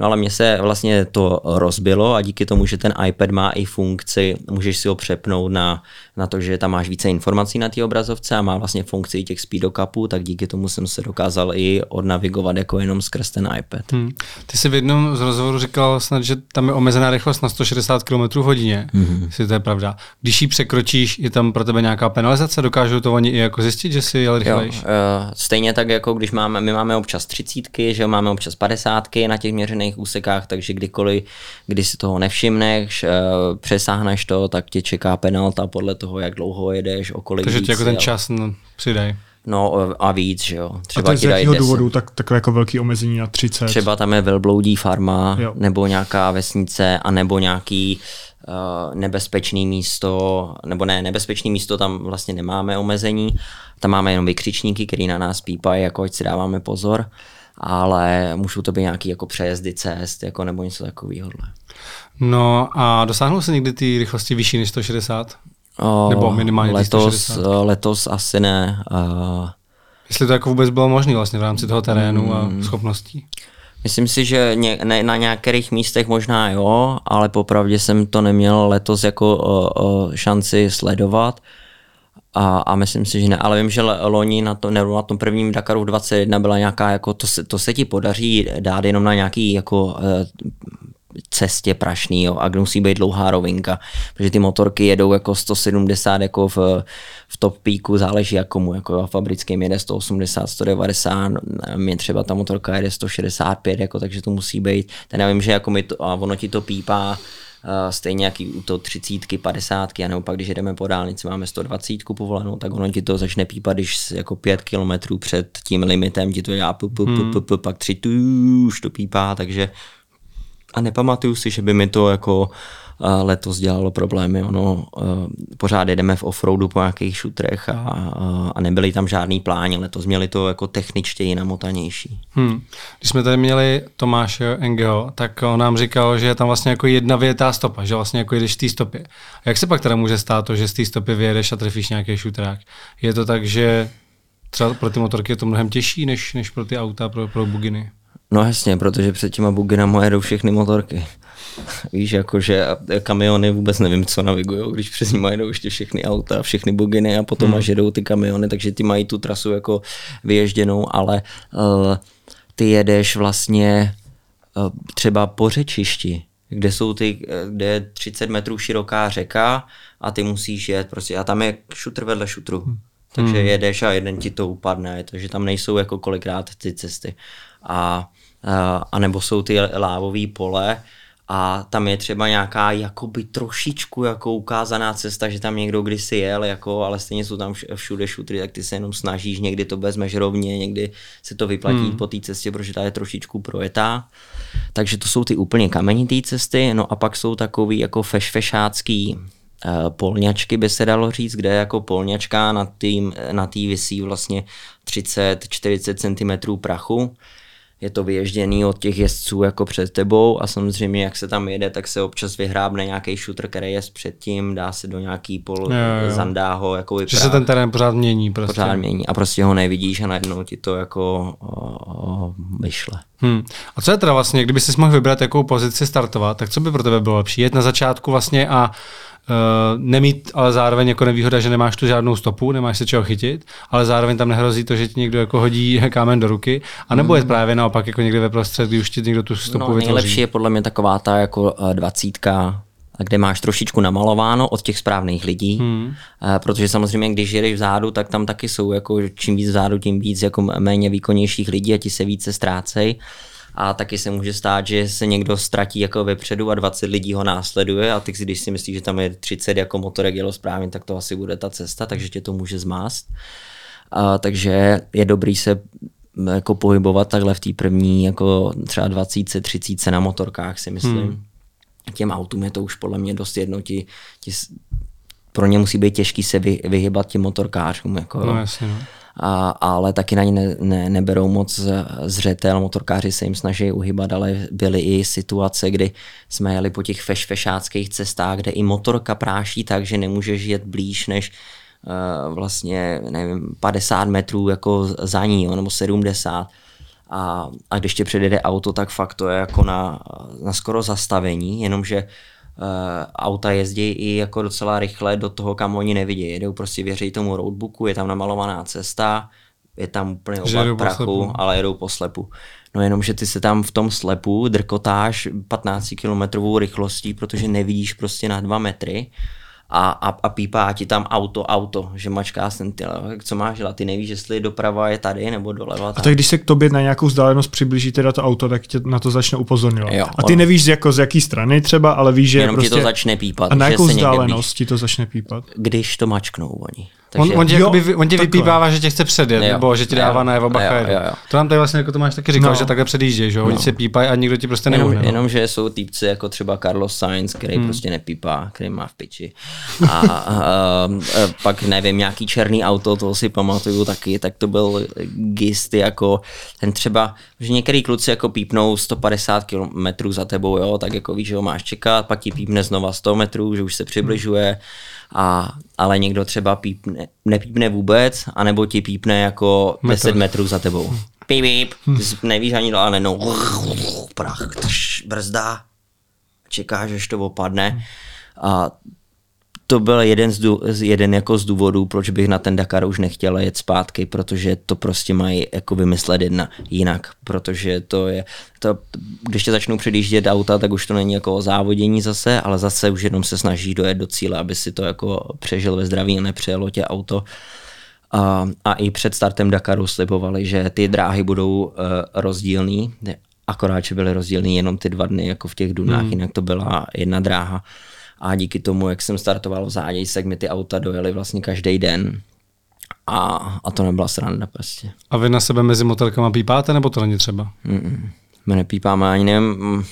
No ale mně se vlastně to rozbilo a díky tomu, že ten iPad má i funkci, můžeš si ho přepnout na, na to, že tam máš více informací na té obrazovce a má vlastně funkci těch speedocapů, tak díky tomu jsem se dokázal i odnavigovat jako jenom skrz ten iPad. Hmm. Ty jsi v jednom z rozhovorů říkal snad, že tam je omezená rychlost na 160 km hodině, hmm. jestli to je pravda. Když ji překročíš, je tam pro tebe nějaká penalizace? Dokážou to oni i jako zjistit, že jsi jel rychlejší? Jo, uh, stejně tak, jako když máme, my máme občas třicítky, že máme občas padesátky na těch měřených úsekách, takže kdykoliv, když si toho nevšimneš, eh, přesáhneš to, tak tě čeká penalta podle toho, jak dlouho jedeš, okolik Takže ti jako ten čas no, přidej. No a víc, že jo. Třeba a to je z jakého důvodu tak, takové jako velké omezení na 30? Třeba tam je velbloudí farma, jo. nebo nějaká vesnice, a nebo nějaký uh, nebezpečný místo, nebo ne, nebezpečný místo tam vlastně nemáme omezení, tam máme jenom vykřičníky, který na nás pípají, jako ať si dáváme pozor. Ale můžou to být nějaký jako přejezdy cest jako nebo něco takového. No a dosáhnul se někdy ty rychlosti vyšší než 160? Nebo minimálně letos, 160? letos asi ne. Uh, Jestli to jako vůbec bylo možné vlastně v rámci toho terénu mm, a schopností? Myslím si, že ně, ne, na nějakých místech možná jo, ale popravdě jsem to neměl letos jako uh, uh, šanci sledovat. A, a myslím si, že ne, ale vím, že loni na, to, nebo na tom prvním Dakaru 21 byla nějaká, jako to se, to se ti podaří dát jenom na nějaký jako uh, cestě prašný jo, a musí být dlouhá rovinka, protože ty motorky jedou jako 170 jako v, v top peaku, záleží jak komu, jako fabrickým jede 180, 190, mě třeba ta motorka jede 165, jako, takže to musí být, ten já vím, že jako mi to, a ono ti to pípá, stejně jak u to 30, 50, nebo pak když jedeme po dálnici, máme 120 povolenou, tak ono ti to začne pípat, když jako 5 kilometrů před tím limitem ti to hmm. pak tři tu už to pípá, takže a nepamatuju si, že by mi to jako letos dělalo problémy. Ono, pořád jedeme v offroadu po nějakých šutrech a, a nebyly tam žádný plány. Letos měli to jako techničtěji namotanější. Hmm. Když jsme tady měli Tomáše Engeho, tak on nám říkal, že je tam vlastně jako jedna větá stopa, že vlastně jako jdeš v té stopě. A jak se pak teda může stát to, že z té stopy vyjedeš a trefíš nějaký šutrák? Je to tak, že třeba pro ty motorky je to mnohem těžší, než, než pro ty auta, pro, pro buginy? No jasně, protože před těma buginama jedou všechny motorky. Víš, jakože kamiony vůbec nevím, co navigují, když přes ně jedou ještě všechny auta, všechny buginy a potom hmm. až jedou ty kamiony, takže ty mají tu trasu jako vyježděnou, ale uh, ty jedeš vlastně uh, třeba po řečišti, kde jsou ty, kde je 30 metrů široká řeka a ty musíš jet prostě a tam je šutr vedle šutru. Hmm. Takže hmm. jedeš a jeden ti to upadne, takže tam nejsou jako kolikrát ty cesty. A, a, a nebo jsou ty lávové pole, a tam je třeba nějaká jakoby trošičku jako ukázaná cesta, že tam někdo kdysi jel, jako, ale stejně jsou tam všude šutry, tak ty se jenom snažíš, někdy to vezmeš rovně, někdy se to vyplatí hmm. po té cestě, protože ta je trošičku projetá. Takže to jsou ty úplně kamenité cesty, no a pak jsou takový jako fešfešácký uh, polňačky, by se dalo říct, kde jako polňačka na tým, na tý vysí vlastně 30-40 cm prachu je to vyježděný od těch jezdců jako před tebou a samozřejmě jak se tam jede, tak se občas vyhrábne nějaký shooter, který je předtím, dá se do nějaký pol jo, jo. zandáho. Jako Že se ten terén pořád mění. Prostě. Pořád mění a prostě ho nevidíš a najednou ti to jako o, o, vyšle. Hmm. A co je teda vlastně, kdyby si mohl vybrat, jakou pozici startovat, tak co by pro tebe bylo lepší? Jet na začátku vlastně a nemít ale zároveň jako nevýhoda, že nemáš tu žádnou stopu, nemáš se čeho chytit, ale zároveň tam nehrozí to, že ti někdo jako hodí kámen do ruky, a nebo mm. je právě naopak jako někde ve prostřed, kdy už ti někdo tu stopu no, vytvoří. Nejlepší je podle mě taková ta jako eh, dvacítka, kde máš trošičku namalováno od těch správných lidí, hmm. protože samozřejmě, když jedeš vzadu, tak tam taky jsou, jako čím víc vzadu, tím víc jako méně výkonnějších lidí a ti se více ztrácejí a taky se může stát, že se někdo ztratí jako vepředu a 20 lidí ho následuje a ty, když si myslíš, že tam je 30 jako motorek jelo správně, tak to asi bude ta cesta, takže tě to může zmást. A, takže je dobrý se jako pohybovat takhle v té první jako třeba 20, 30 na motorkách si myslím. Hmm. Těm autům je to už podle mě dost jedno, ti, ti pro ně musí být těžký se vy, vyhybat těm motorkářům. Jako, no, jasně, no a, ale taky na ně ne, ne, neberou moc zřetel, motorkáři se jim snaží uhybat, ale byly i situace, kdy jsme jeli po těch fešfešáckých cestách, kde i motorka práší tak, že nemůžeš jet blíž než uh, vlastně, nevím, 50 metrů jako za ní, jo, nebo 70. A, a když tě předjede auto, tak fakt to je jako na, na skoro zastavení, jenomže auta jezdí i jako docela rychle do toho, kam oni nevidí. Jedou prostě věří tomu roadbooku, je tam namalovaná cesta, je tam úplně oblak prachu, ale jedou po slepu. No jenom, že ty se tam v tom slepu drkotáš 15 km rychlostí, protože nevidíš prostě na dva metry a, a, a pípá ti tam auto, auto, že mačká sentil. Co máš dělat? Ty nevíš, jestli doprava je tady nebo doleva. A tak když se k tobě na nějakou vzdálenost přiblíží teda to auto, tak tě na to začne upozorňovat. Jo, a ty ono. nevíš jako z jaký strany třeba, ale víš, že Jenom prostě... ti to začne pípat. A na jakou vzdálenost ti to začne pípat? Když to mačknou oni. Takže... On, on, tě, jo, jakoby, on tě vypípává, že tě chce předjet, jo, nebo že ti dává na bacha. Jo, jo, jo. To nám tady vlastně jako to máš taky říkal, no. že takhle předjíždě, že no. oni se pípají a nikdo ti prostě jenom, neuhne. Jenom, že jsou týpci jako třeba Carlos Sainz, který hmm. prostě nepípá, který má v piči. A, a, a, a pak nevím, nějaký černý auto, to si pamatuju taky, tak to byl gist jako ten třeba, že některý kluci jako pípnou 150 km za tebou, jo, tak jako víš, že ho máš čekat, pak ti pípne znova 100 metrů, že už se přibližuje. Hmm a, ale někdo třeba pípne, nepípne vůbec, anebo ti pípne jako Metr. 10 metrů za tebou. Píp, píp, nevíš ani ale no, prach, brzda, čekáš, že to opadne. A to byl jeden z, dů, jeden jako z důvodů, proč bych na ten Dakar už nechtěl jet zpátky, protože to prostě mají jako vymyslet jedna jinak, protože to je, to, když tě začnou předjíždět auta, tak už to není jako o závodění zase, ale zase už jenom se snaží dojet do cíle, aby si to jako přežil ve zdraví a nepřejelo tě auto. A, a i před startem Dakaru slibovali, že ty dráhy budou uh, rozdílný, akorát, že byly rozdílný jenom ty dva dny, jako v těch dunách, hmm. jinak to byla jedna dráha. A díky tomu, jak jsem startoval v záději, tak mi ty auta dojeli vlastně každý den. A, a to nebyla sranda prostě. A vy na sebe mezi motelkama pípáte, nebo to není třeba? Mm-mm. My nepípáme ani nevím,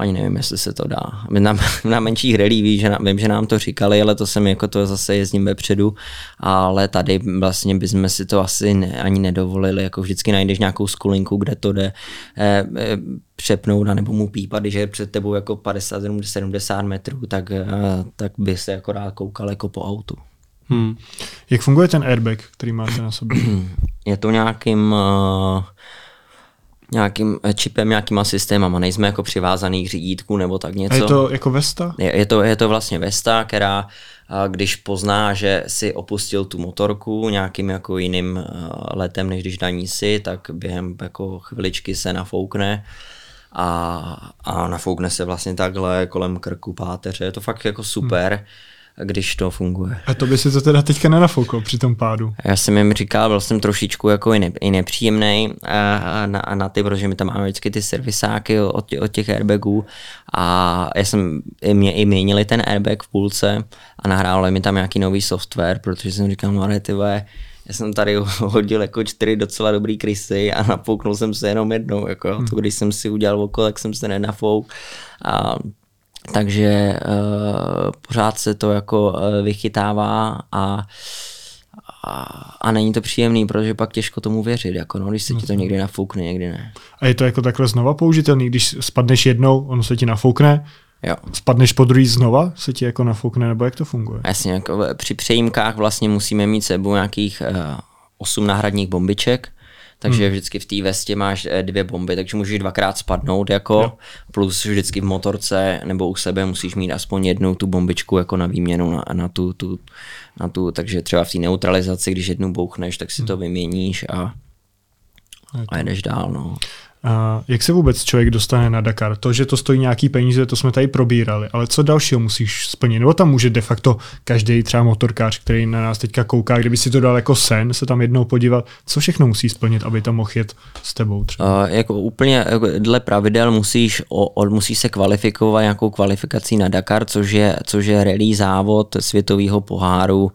ani nevím, jestli se to dá. Na, na menších relí ví, že, vím, že nám to říkali, ale to jsem jako to zase jezdím vepředu, ale tady vlastně bychom si to asi ne, ani nedovolili, jako vždycky najdeš nějakou skulinku, kde to jde eh, eh, přepnout a nebo mu pípat, když je před tebou jako 50-70 metrů, tak, eh, tak by se jako rád koukal jako po autu. Hmm. Jak funguje ten airbag, který máte na sobě? Je to nějakým uh, nějakým eh, čipem, nějakýma systémama, nejsme jako přivázaný k řídítku nebo tak něco. A je to jako Vesta? Je, je, to, je to vlastně Vesta, která když pozná, že si opustil tu motorku nějakým jako jiným eh, letem, než když daní si, tak během jako chviličky se nafoukne a, a nafoukne se vlastně takhle kolem krku páteře. Je to fakt jako super. Hmm když to funguje. A to by si to teda teďka nenafoukal při tom pádu? Já jsem jim říkal, byl jsem trošičku jako i, ne, i nepříjemný na, na ty, protože my tam máme vždycky ty servisáky od, tě, od těch airbagů a já jsem, mě i měnili ten airbag v půlce a nahrávali mi tam nějaký nový software, protože jsem říkal, no ty já jsem tady hodil jako čtyři docela dobrý krysy a nafouknul jsem se jenom jednou, jako hmm. to, když jsem si udělal okolo, tak jsem se nenafouk a takže uh, pořád se to jako uh, vychytává a, a, a není to příjemný, protože pak těžko tomu věřit, jako no, když se ti to někdy nafoukne, někdy ne. A je to jako takhle znova použitelný, když spadneš jednou, ono se ti nafoukne, Jo. Spadneš po druhý znova, se ti jako nafoukne, nebo jak to funguje? Jasně, jako při přejímkách vlastně musíme mít sebou nějakých uh, 8 náhradních bombiček, takže hmm. vždycky v té vestě máš eh, dvě bomby, takže můžeš dvakrát spadnout jako, jo. plus vždycky v motorce nebo u sebe musíš mít aspoň jednu tu bombičku jako na výměnu na, na, tu, tu, na tu, takže třeba v té neutralizaci, když jednu bouchneš, tak si hmm. to vyměníš a, a jedeš dál. No. A jak se vůbec člověk dostane na Dakar? To, že to stojí nějaký peníze, to jsme tady probírali, ale co dalšího musíš splnit? Nebo tam může de facto každý třeba motorkář, který na nás teďka kouká, kdyby si to dal jako sen, se tam jednou podívat, co všechno musí splnit, aby tam mohl jet s tebou třeba? Uh, jako úplně jako dle pravidel musíš, o, o, musíš se kvalifikovat nějakou kvalifikací na Dakar, což je, což je rally závod světového poháru uh,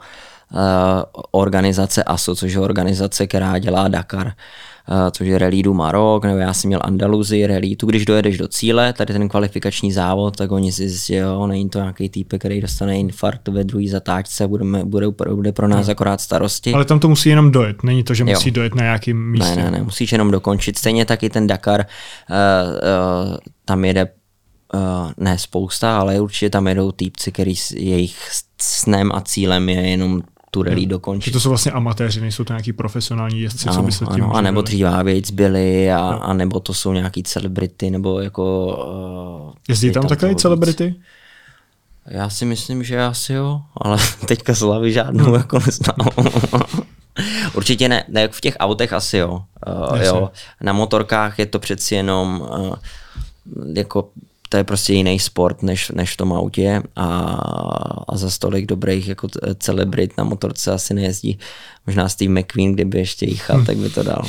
organizace ASO, což je organizace, která dělá Dakar. Eh, což je Rally du Maroc, nebo já jsem měl Andaluzi, Rally tu, když dojedeš do cíle, tady ten kvalifikační závod, tak oni si zjistí, jo, není to nějaký týpek, který dostane infarkt ve druhé zatáčce, budeme, bude, bude pro nás no. akorát starosti. Ale tam to musí jenom dojet, není to, že jo. musí dojet na nějakým místě. Ne, ne, ne, musíš jenom dokončit. Stejně taky ten Dakar, uh, uh, tam jede Uh, ne spousta, ale určitě tam jedou týpci, který jejich snem a cílem je jenom tu rally hmm. dokončit. To jsou vlastně amatéři, nejsou to nějaký profesionální jezdci, ano, co by se tím ano, a nebo dřív věc byli, a, a nebo to jsou nějaký celebrity, nebo jako... Uh, Jezdí tam, tam takové celebrity? Já si myslím, že asi jo, ale teďka z hlavy žádnou hmm. jako neznám. Určitě ne, ne, v těch autech asi jo. Uh, jo. Na motorkách je to přeci jenom uh, jako to je prostě jiný sport než, než v tom autě a, a za stolik dobrých jako celebrit na motorce asi nejezdí. Možná Steve McQueen, kdyby ještě jíchal, hmm. tak by to dal.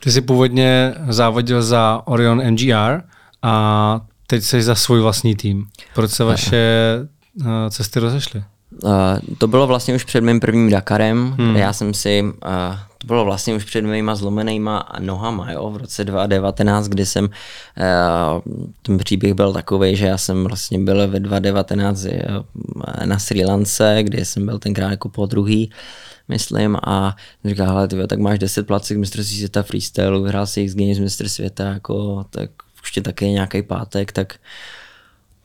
Ty jsi původně závodil za Orion MGR a teď jsi za svůj vlastní tým. Proč se vaše uh, cesty rozešly? Uh, to bylo vlastně už před mým prvním Dakarem. Hmm. Já jsem si uh, to bylo vlastně už před mýma zlomenýma nohama, jo, v roce 2019, kdy jsem, uh, ten příběh byl takový, že já jsem vlastně byl ve 2019 uh, eh, na Sri Lance, kde jsem byl tenkrát jako po druhý, myslím, a říká, hele, tyhle, tak máš 10 placek mistrovství světa freestyle, vyhrál si X Games mistr světa, jako, tak už tě taky nějaký pátek, tak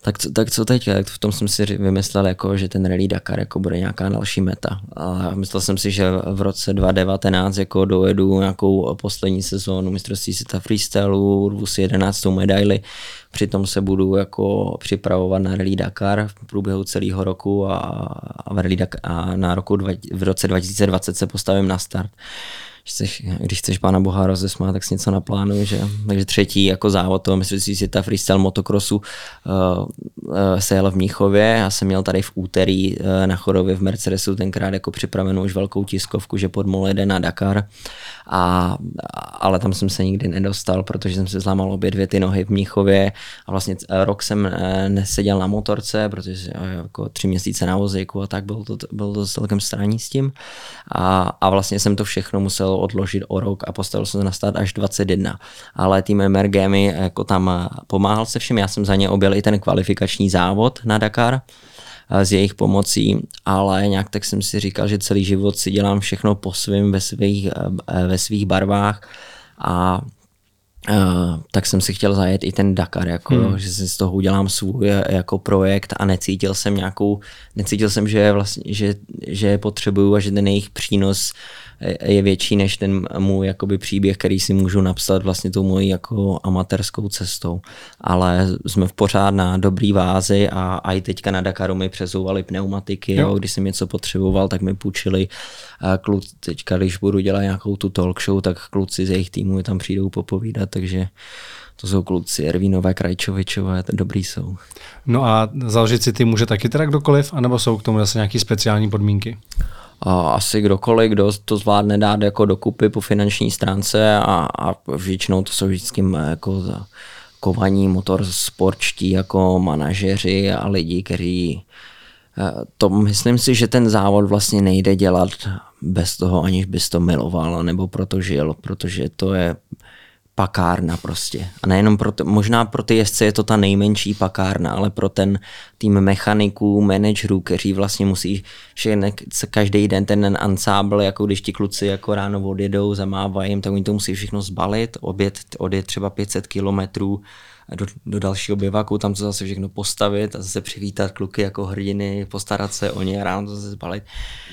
Tak, co, tak co teď? V tom jsem si vymyslel, jako, že ten Rally Dakar jako bude nějaká další meta. A myslel jsem si, že v roce 2019 jako dojedu nějakou poslední sezónu mistrovství světa freestylu, urvu si 11. medaili, přitom se budu jako připravovat na Rally Dakar v průběhu celého roku a, a, v Rally Dakar, a na roku dva, v roce 2020 se postavím na start chceš, když chceš pána Boha rozesmát, tak si něco naplánuj, že? Takže třetí jako závod toho mistrovství světa freestyle motocrossu uh, uh, se jel v Míchově, já jsem měl tady v úterý uh, na Chorově v Mercedesu tenkrát jako připravenou už velkou tiskovku, že pod jde na Dakar, a, ale tam jsem se nikdy nedostal, protože jsem se zlámal obě dvě ty nohy v Míchově a vlastně rok jsem neseděl na motorce, protože jako tři měsíce na vozíku a tak bylo to, bylo to celkem straní s tím. A, a vlastně jsem to všechno musel odložit o rok a postavil jsem se na stát až 21. Ale tým MRG mi jako tam pomáhal se všem, já jsem za ně objel i ten kvalifikační závod na Dakar s eh, jejich pomocí, ale nějak tak jsem si říkal, že celý život si dělám všechno po svým ve svých, eh, ve svých barvách a Uh, tak jsem si chtěl zajet i ten Dakar, jako, hmm. že si z toho udělám svůj jako projekt a necítil jsem nějakou, necítil jsem, že, vlastně, že, že potřebuju a že ten jejich přínos je větší než ten můj jakoby příběh, který si můžu napsat vlastně tou mojí jako amatérskou cestou. Ale jsme v pořád na dobrý vázi a, a i teďka na Dakaru mi přezouvali pneumatiky, jo. Jo, když jsem něco potřeboval, tak mi půjčili kluci, teďka když budu dělat nějakou tu talk show, tak kluci z jejich týmu tam přijdou popovídat, takže to jsou kluci Ervínové, Krajčovičové, dobrý jsou. No a založit si ty může taky teda kdokoliv, anebo jsou k tomu zase nějaké speciální podmínky? Asi kdokoliv, kdo to zvládne dát jako dokupy po finanční stránce a, a většinou to jsou vždycky jako kovaní motor sportští jako manažeři a lidi, kteří eh, to myslím si, že ten závod vlastně nejde dělat bez toho, aniž bys to miloval nebo proto žil, protože to je pakárna prostě. A nejenom pro, možná pro ty jezdce je to ta nejmenší pakárna, ale pro ten tým mechaniků, manažerů, kteří vlastně musí všechny, každý den ten ansábl, jako když ti kluci jako ráno odjedou, zamávají jim, tak oni to musí všechno zbalit, obět, odjet třeba 500 kilometrů, do, do dalšího bivaku, tam to zase všechno postavit a zase přivítat kluky jako hrdiny, postarat se o ně ráno zase zbalit.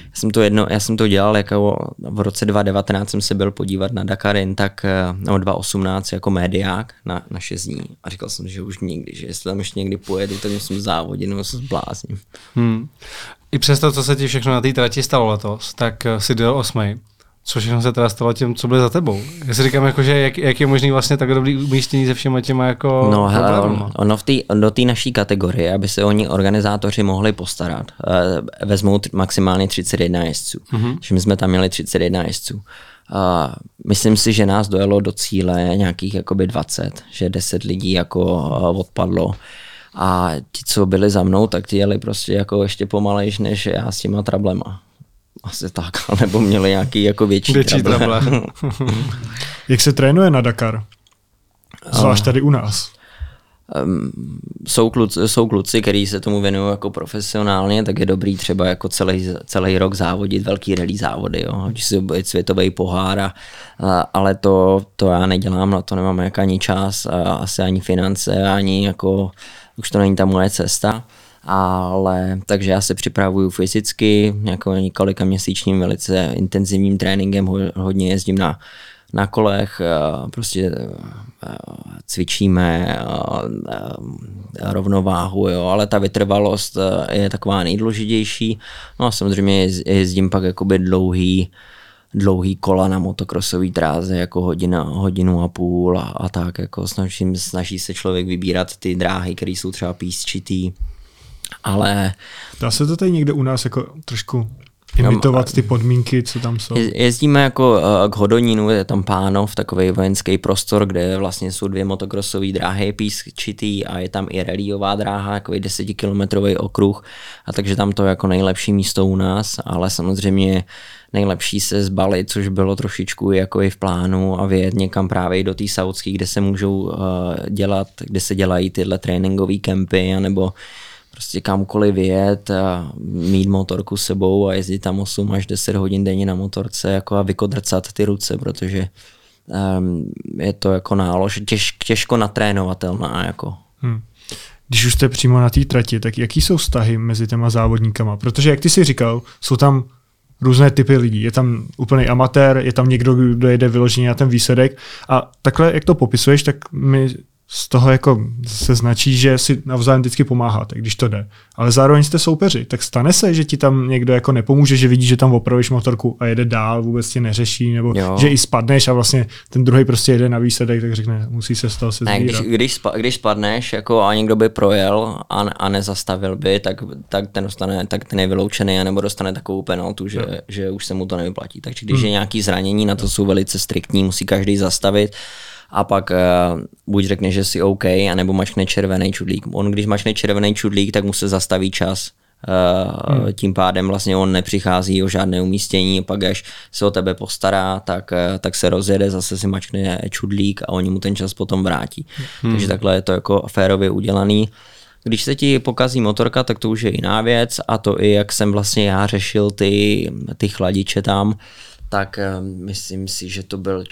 Já jsem to, jedno, já jsem to dělal jako v roce 2019 jsem se byl podívat na Dakarin, tak eh, nebo 2018 jako médiák na, na 6 dní a říkal jsem, že už nikdy, že jestli tam ještě někdy pojedu, tak musím závodit nebo se zblázním. Hmm. I přesto, co se ti všechno na té trati stalo letos, tak eh, si do osmej. Co všechno se teda stalo tím, co bude za tebou? Já si říkám, jako, že jak, jak je možný vlastně tak dobrý umístění se všema těma jako No hele, on, ono v tý, do té naší kategorie, aby se oni organizátoři mohli postarat, uh, vezmou t- maximálně 31 jezdců. Mm-hmm. Že my jsme tam měli 31 jezdců. Uh, myslím si, že nás dojelo do cíle nějakých jakoby 20, že 10 lidí jako uh, odpadlo. A ti, co byli za mnou, tak ti jeli prostě jako ještě pomalejš než já s těma trablema. Asi tak, nebo měli nějaký jako větší, větší trable. Jak se trénuje na Dakar? Zvlášť tady u nás. Um, jsou, kluci, jsou kluci, kteří se tomu věnují jako profesionálně, tak je dobrý třeba jako celý, celý rok závodit velký rally závody, jo. když si být světový pohár, a, a, ale to, to já nedělám, na to nemám jak ani čas, a asi ani finance, ani jako, už to není ta moje cesta ale takže já se připravuju fyzicky, jako několika měsíčním velice intenzivním tréninkem, hodně jezdím na, na kolech, prostě cvičíme rovnováhu, jo, ale ta vytrvalost je taková nejdůležitější. No a samozřejmě jezdím pak jakoby dlouhý, dlouhý kola na motokrosový dráze, jako hodina, hodinu a půl a, a tak, jako snažím, snaží se člověk vybírat ty dráhy, které jsou třeba písčitý, ale... Dá se to tady někde u nás jako trošku imitovat ty podmínky, co tam jsou? Jezdíme jako eh, k Hodonínu, je tam Pánov, takový vojenský prostor, kde vlastně jsou dvě motokrosové dráhy písčitý a je tam i rallyová dráha, jako desetikilometrový okruh, a takže tam to je jako nejlepší místo u nás, ale samozřejmě nejlepší se zbalit, což bylo trošičku jako i v plánu a vyjet někam právě do té saudské, kde se můžou uh, dělat, kde se dělají tyhle tréninkové kempy, anebo prostě kamkoliv vyjet a mít motorku s sebou a jezdit tam 8 až 10 hodin denně na motorce jako a vykodrcat ty ruce, protože um, je to jako nálož těž, těžko natrénovatelná. Jako. Hmm. když už jste přímo na té trati, tak jaký jsou vztahy mezi těma závodníkama? Protože, jak ty si říkal, jsou tam různé typy lidí. Je tam úplný amatér, je tam někdo, kdo jede vyloženě na ten výsledek a takhle, jak to popisuješ, tak mi z toho jako se značí, že si navzájem vždycky pomáháte, když to jde. Ale zároveň jste soupeři, tak stane se, že ti tam někdo jako nepomůže, že vidí, že tam opravíš motorku a jede dál, vůbec tě neřeší, nebo jo. že i spadneš a vlastně ten druhý prostě jede na výsledek, tak řekne, musí se z toho se ne, když, když, spa, když, spadneš jako a někdo by projel a, a nezastavil by, tak, tak ten dostane, tak ten je vyloučený, anebo dostane takovou penaltu, že, že už se mu to nevyplatí. Takže když hmm. je nějaký zranění, na to jsou velice striktní, musí každý zastavit a pak uh, buď řekne, že si OK, anebo mačkne červený čudlík. On když mačkne červený čudlík, tak mu se zastaví čas. Uh, hmm. Tím pádem vlastně on nepřichází o žádné umístění, pak až se o tebe postará, tak, uh, tak se rozjede, zase si mačkne čudlík a oni mu ten čas potom vrátí. Hmm. Takže takhle je to jako férově udělaný. Když se ti pokazí motorka, tak to už je jiná věc a to i jak jsem vlastně já řešil ty, ty chladiče tam, tak uh, myslím si, že to byl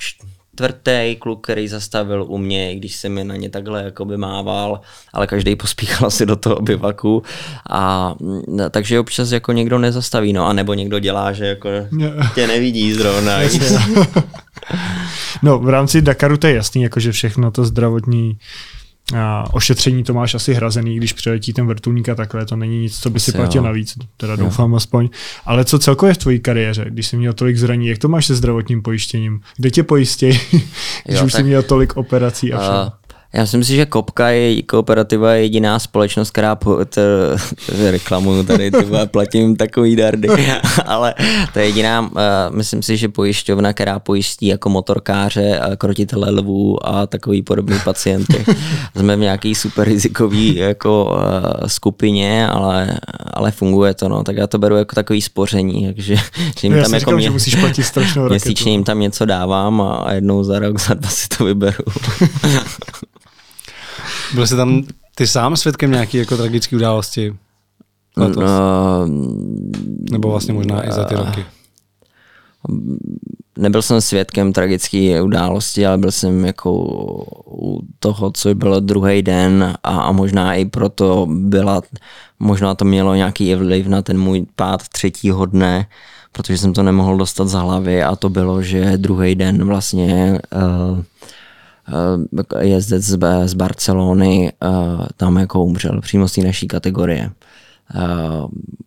čtvrtý kluk, který zastavil u mě, když se mi na ně takhle jakoby mával, ale každý pospíchal si do toho bivaku a no, takže občas jako někdo nezastaví, no a nebo někdo dělá, že jako tě nevidí zrovna. no v rámci Dakaru to je jasný, jakože všechno to zdravotní ošetření to máš asi hrazený, když přiletí ten vrtulník a takhle, to není nic, co by si platil navíc, teda jo. doufám aspoň. Ale co celkově v tvojí kariéře, když jsi měl tolik zraní, jak to máš se zdravotním pojištěním? Kde tě pojistí, když jo, už tak, jsi měl tolik operací a všechno? Uh, já si myslím, že Kopka je, kooperativa je jediná společnost, která po, to, to reklamuju tady, ty platím takový dardy, ale to je jediná, uh, myslím si, že pojišťovna, která pojistí jako motorkáře, a krotitele lvů a takový podobný pacienty. Jsme v nějaký super rizikový jako uh, skupině, ale, ale funguje to, no, tak já to beru jako takový spoření, takže že jim tam jako říkám, mě, musíš platit měsíčně jim tam něco dávám a jednou za rok, za dva si to vyberu. Byl jsi tam ty sám svědkem nějaký jako tragické události? No, Nebo vlastně možná i za ty roky? Nebyl jsem svědkem tragické události, ale byl jsem jako u toho, co bylo druhý den a, a možná i proto byla, možná to mělo nějaký vliv na ten můj pád třetího dne, protože jsem to nemohl dostat za hlavy a to bylo, že druhý den vlastně uh, Eh, jezdec z, Barcelony eh, tam jako umřel přímo z té naší kategorie. Eh,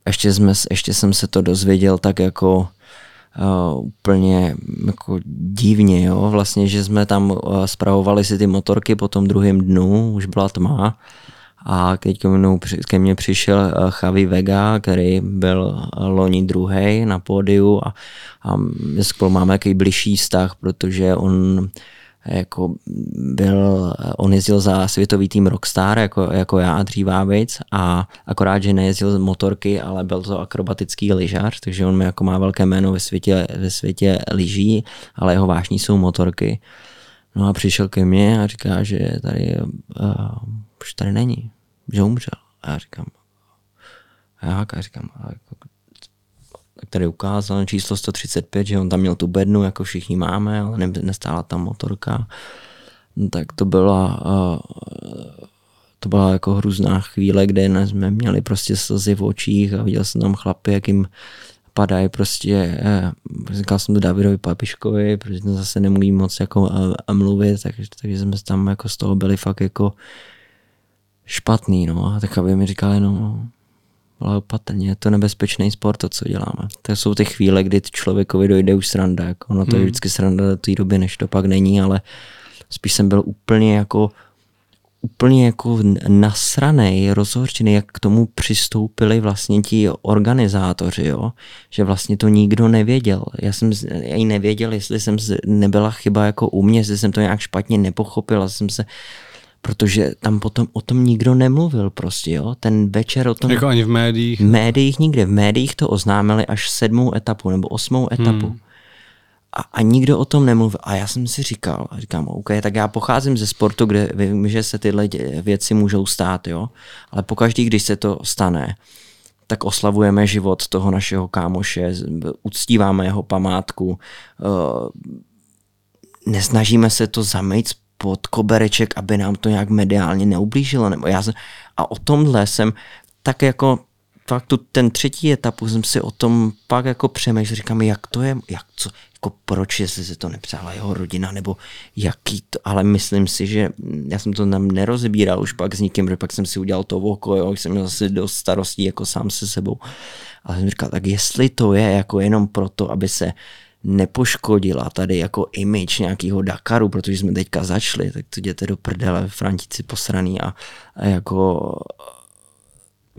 ještě, jsme, ještě jsem se to dozvěděl tak jako úplně jako divně, jo, vlastně, že jsme tam spravovali si ty motorky po tom druhém dnu, už byla tma a teď ke mnou, ke mně přišel Javi Vega, který byl loni druhý na pódiu a, a spolu máme jaký blížší vztah, protože on jako byl, on jezdil za světový tým Rockstar, jako, jako já dřívávic a akorát, že nejezdil motorky, ale byl to akrobatický lyžař, takže on jako má velké jméno ve světě, ve světě lyží, ale jeho vášní jsou motorky. No a přišel ke mně a říká, že tady uh, už tady není, že umřel. A já říkám, jak? A říkám, jako, který ukázal číslo 135, že on tam měl tu bednu, jako všichni máme, ale ne, nestála tam motorka. No, tak to byla, uh, to byla jako hrůzná chvíle, kde jsme měli prostě slzy v očích a viděl jsem tam chlapy, jak jim padají prostě, eh, říkal jsem to Davidovi Papiškovi, protože ten zase nemluví moc jako uh, mluvit, tak, takže jsme tam jako z toho byli fakt jako špatný, no tak aby mi říkali, no ale opatrně, je to nebezpečný sport, to, co děláme. To jsou ty chvíle, kdy člověkovi dojde už sranda. Jako ono to hmm. je vždycky sranda do té doby, než to pak není, ale spíš jsem byl úplně jako úplně jako nasranej, rozhorčený, jak k tomu přistoupili vlastně ti organizátoři, jo? že vlastně to nikdo nevěděl. Já jsem já i nevěděl, jestli jsem nebyla chyba jako u mě, jestli jsem to nějak špatně nepochopil, jsem se protože tam potom o tom nikdo nemluvil prostě, jo. Ten večer o tom... Jako ani v médiích? V médiích nikde. V médiích to oznámili až sedmou etapu nebo osmou etapu. Hmm. A, a nikdo o tom nemluvil. A já jsem si říkal, a říkám, OK, tak já pocházím ze sportu, kde vím, že se tyhle věci můžou stát, jo. Ale pokaždý, když se to stane, tak oslavujeme život toho našeho kámoše, uctíváme jeho památku, uh, nesnažíme se to zamejt pod kobereček, aby nám to nějak mediálně neublížilo. Nebo já jsem, a o tomhle jsem tak jako fakt tu, ten třetí etapu jsem si o tom pak jako přemýšlel, říkám, jak to je, jak co, jako proč, jestli se to nepřála jeho rodina, nebo jaký to, ale myslím si, že já jsem to tam nerozebíral už pak s nikým, že pak jsem si udělal to oko, jo, jsem měl zase dost starostí jako sám se sebou. Ale jsem říkal, tak jestli to je jako jenom proto, aby se nepoškodila tady jako image nějakého Dakaru, protože jsme teďka začali, tak to jděte do prdele, Frantici posraný a, a jako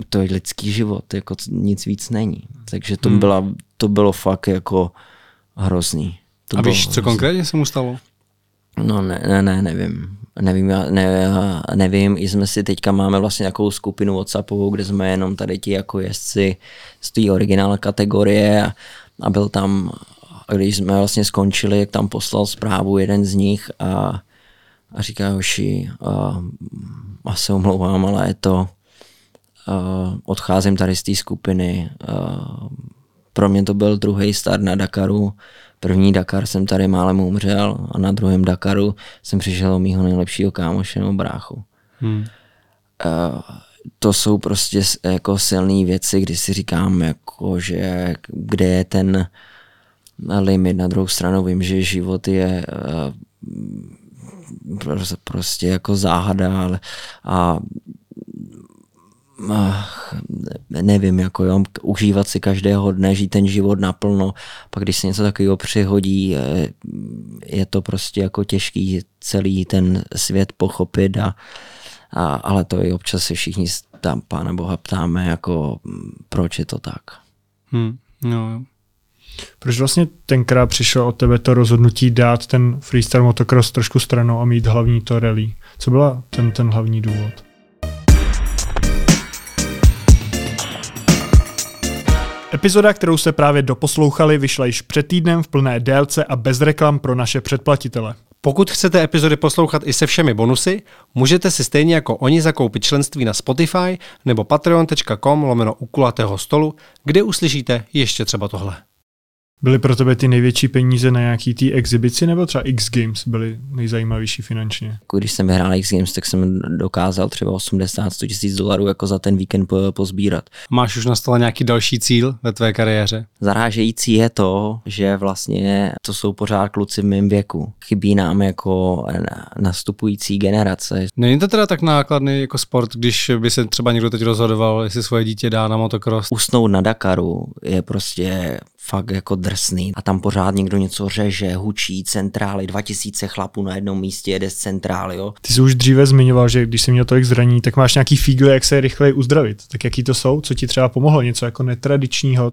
to je lidský život, jako nic víc není. Takže to, hmm. byla, to bylo fakt jako hrozný. To a víš, co konkrétně se mu stalo? No ne, ne, ne nevím. Nevím, já, ne, já nevím, i jsme si teďka máme vlastně nějakou skupinu Whatsappovou, kde jsme jenom tady ti jako jezdci z té originální kategorie a, a byl tam, když jsme vlastně skončili, jak tam poslal zprávu jeden z nich a, a říká Joši, a, a se omlouvám, ale je to, uh, odcházím tady z té skupiny. Uh, pro mě to byl druhý start na Dakaru. První Dakar jsem tady málem umřel a na druhém Dakaru jsem přišel o mýho nejlepšího kámoše nebo bráchu. Hmm. Uh, to jsou prostě jako silné věci, kdy si říkám, jako, že kde je ten limit. Na druhou stranu vím, že život je uh, prostě jako záhada ale, a nevím, jako jo, užívat si každého dne, žít ten život naplno, pak když se něco takového přihodí, eh, je to prostě jako těžký celý ten svět pochopit a, a ale to i občas si všichni tam pána Boha ptáme, jako proč je to tak. Hmm, no, proč vlastně tenkrát přišlo od tebe to rozhodnutí dát ten freestyle motocross trošku stranou a mít hlavní to rally? Co byla ten, ten hlavní důvod? Epizoda, kterou jste právě doposlouchali, vyšla již před týdnem v plné délce a bez reklam pro naše předplatitele. Pokud chcete epizody poslouchat i se všemi bonusy, můžete si stejně jako oni zakoupit členství na Spotify nebo patreon.com lomeno u kulatého stolu, kde uslyšíte ještě třeba tohle. Byly pro tebe ty největší peníze na nějaký té exibici nebo třeba X Games byly nejzajímavější finančně? Když jsem vyhrál X Games, tak jsem dokázal třeba 80-100 tisíc dolarů jako za ten víkend po, pozbírat. Máš už na stole nějaký další cíl ve tvé kariéře? Zarážející je to, že vlastně to jsou pořád kluci v mém věku. Chybí nám jako nastupující generace. Není to teda tak nákladný jako sport, když by se třeba někdo teď rozhodoval, jestli svoje dítě dá na motocross? Usnout na Dakaru je prostě fakt jako drsný. A tam pořád někdo něco řeže, hučí, centrály, 2000 chlapů na jednom místě jede z centrály. Jo. Ty jsi už dříve zmiňoval, že když jsi měl tolik zraní, tak máš nějaký fígle, jak se rychleji uzdravit. Tak jaký to jsou? Co ti třeba pomohlo? Něco jako netradičního?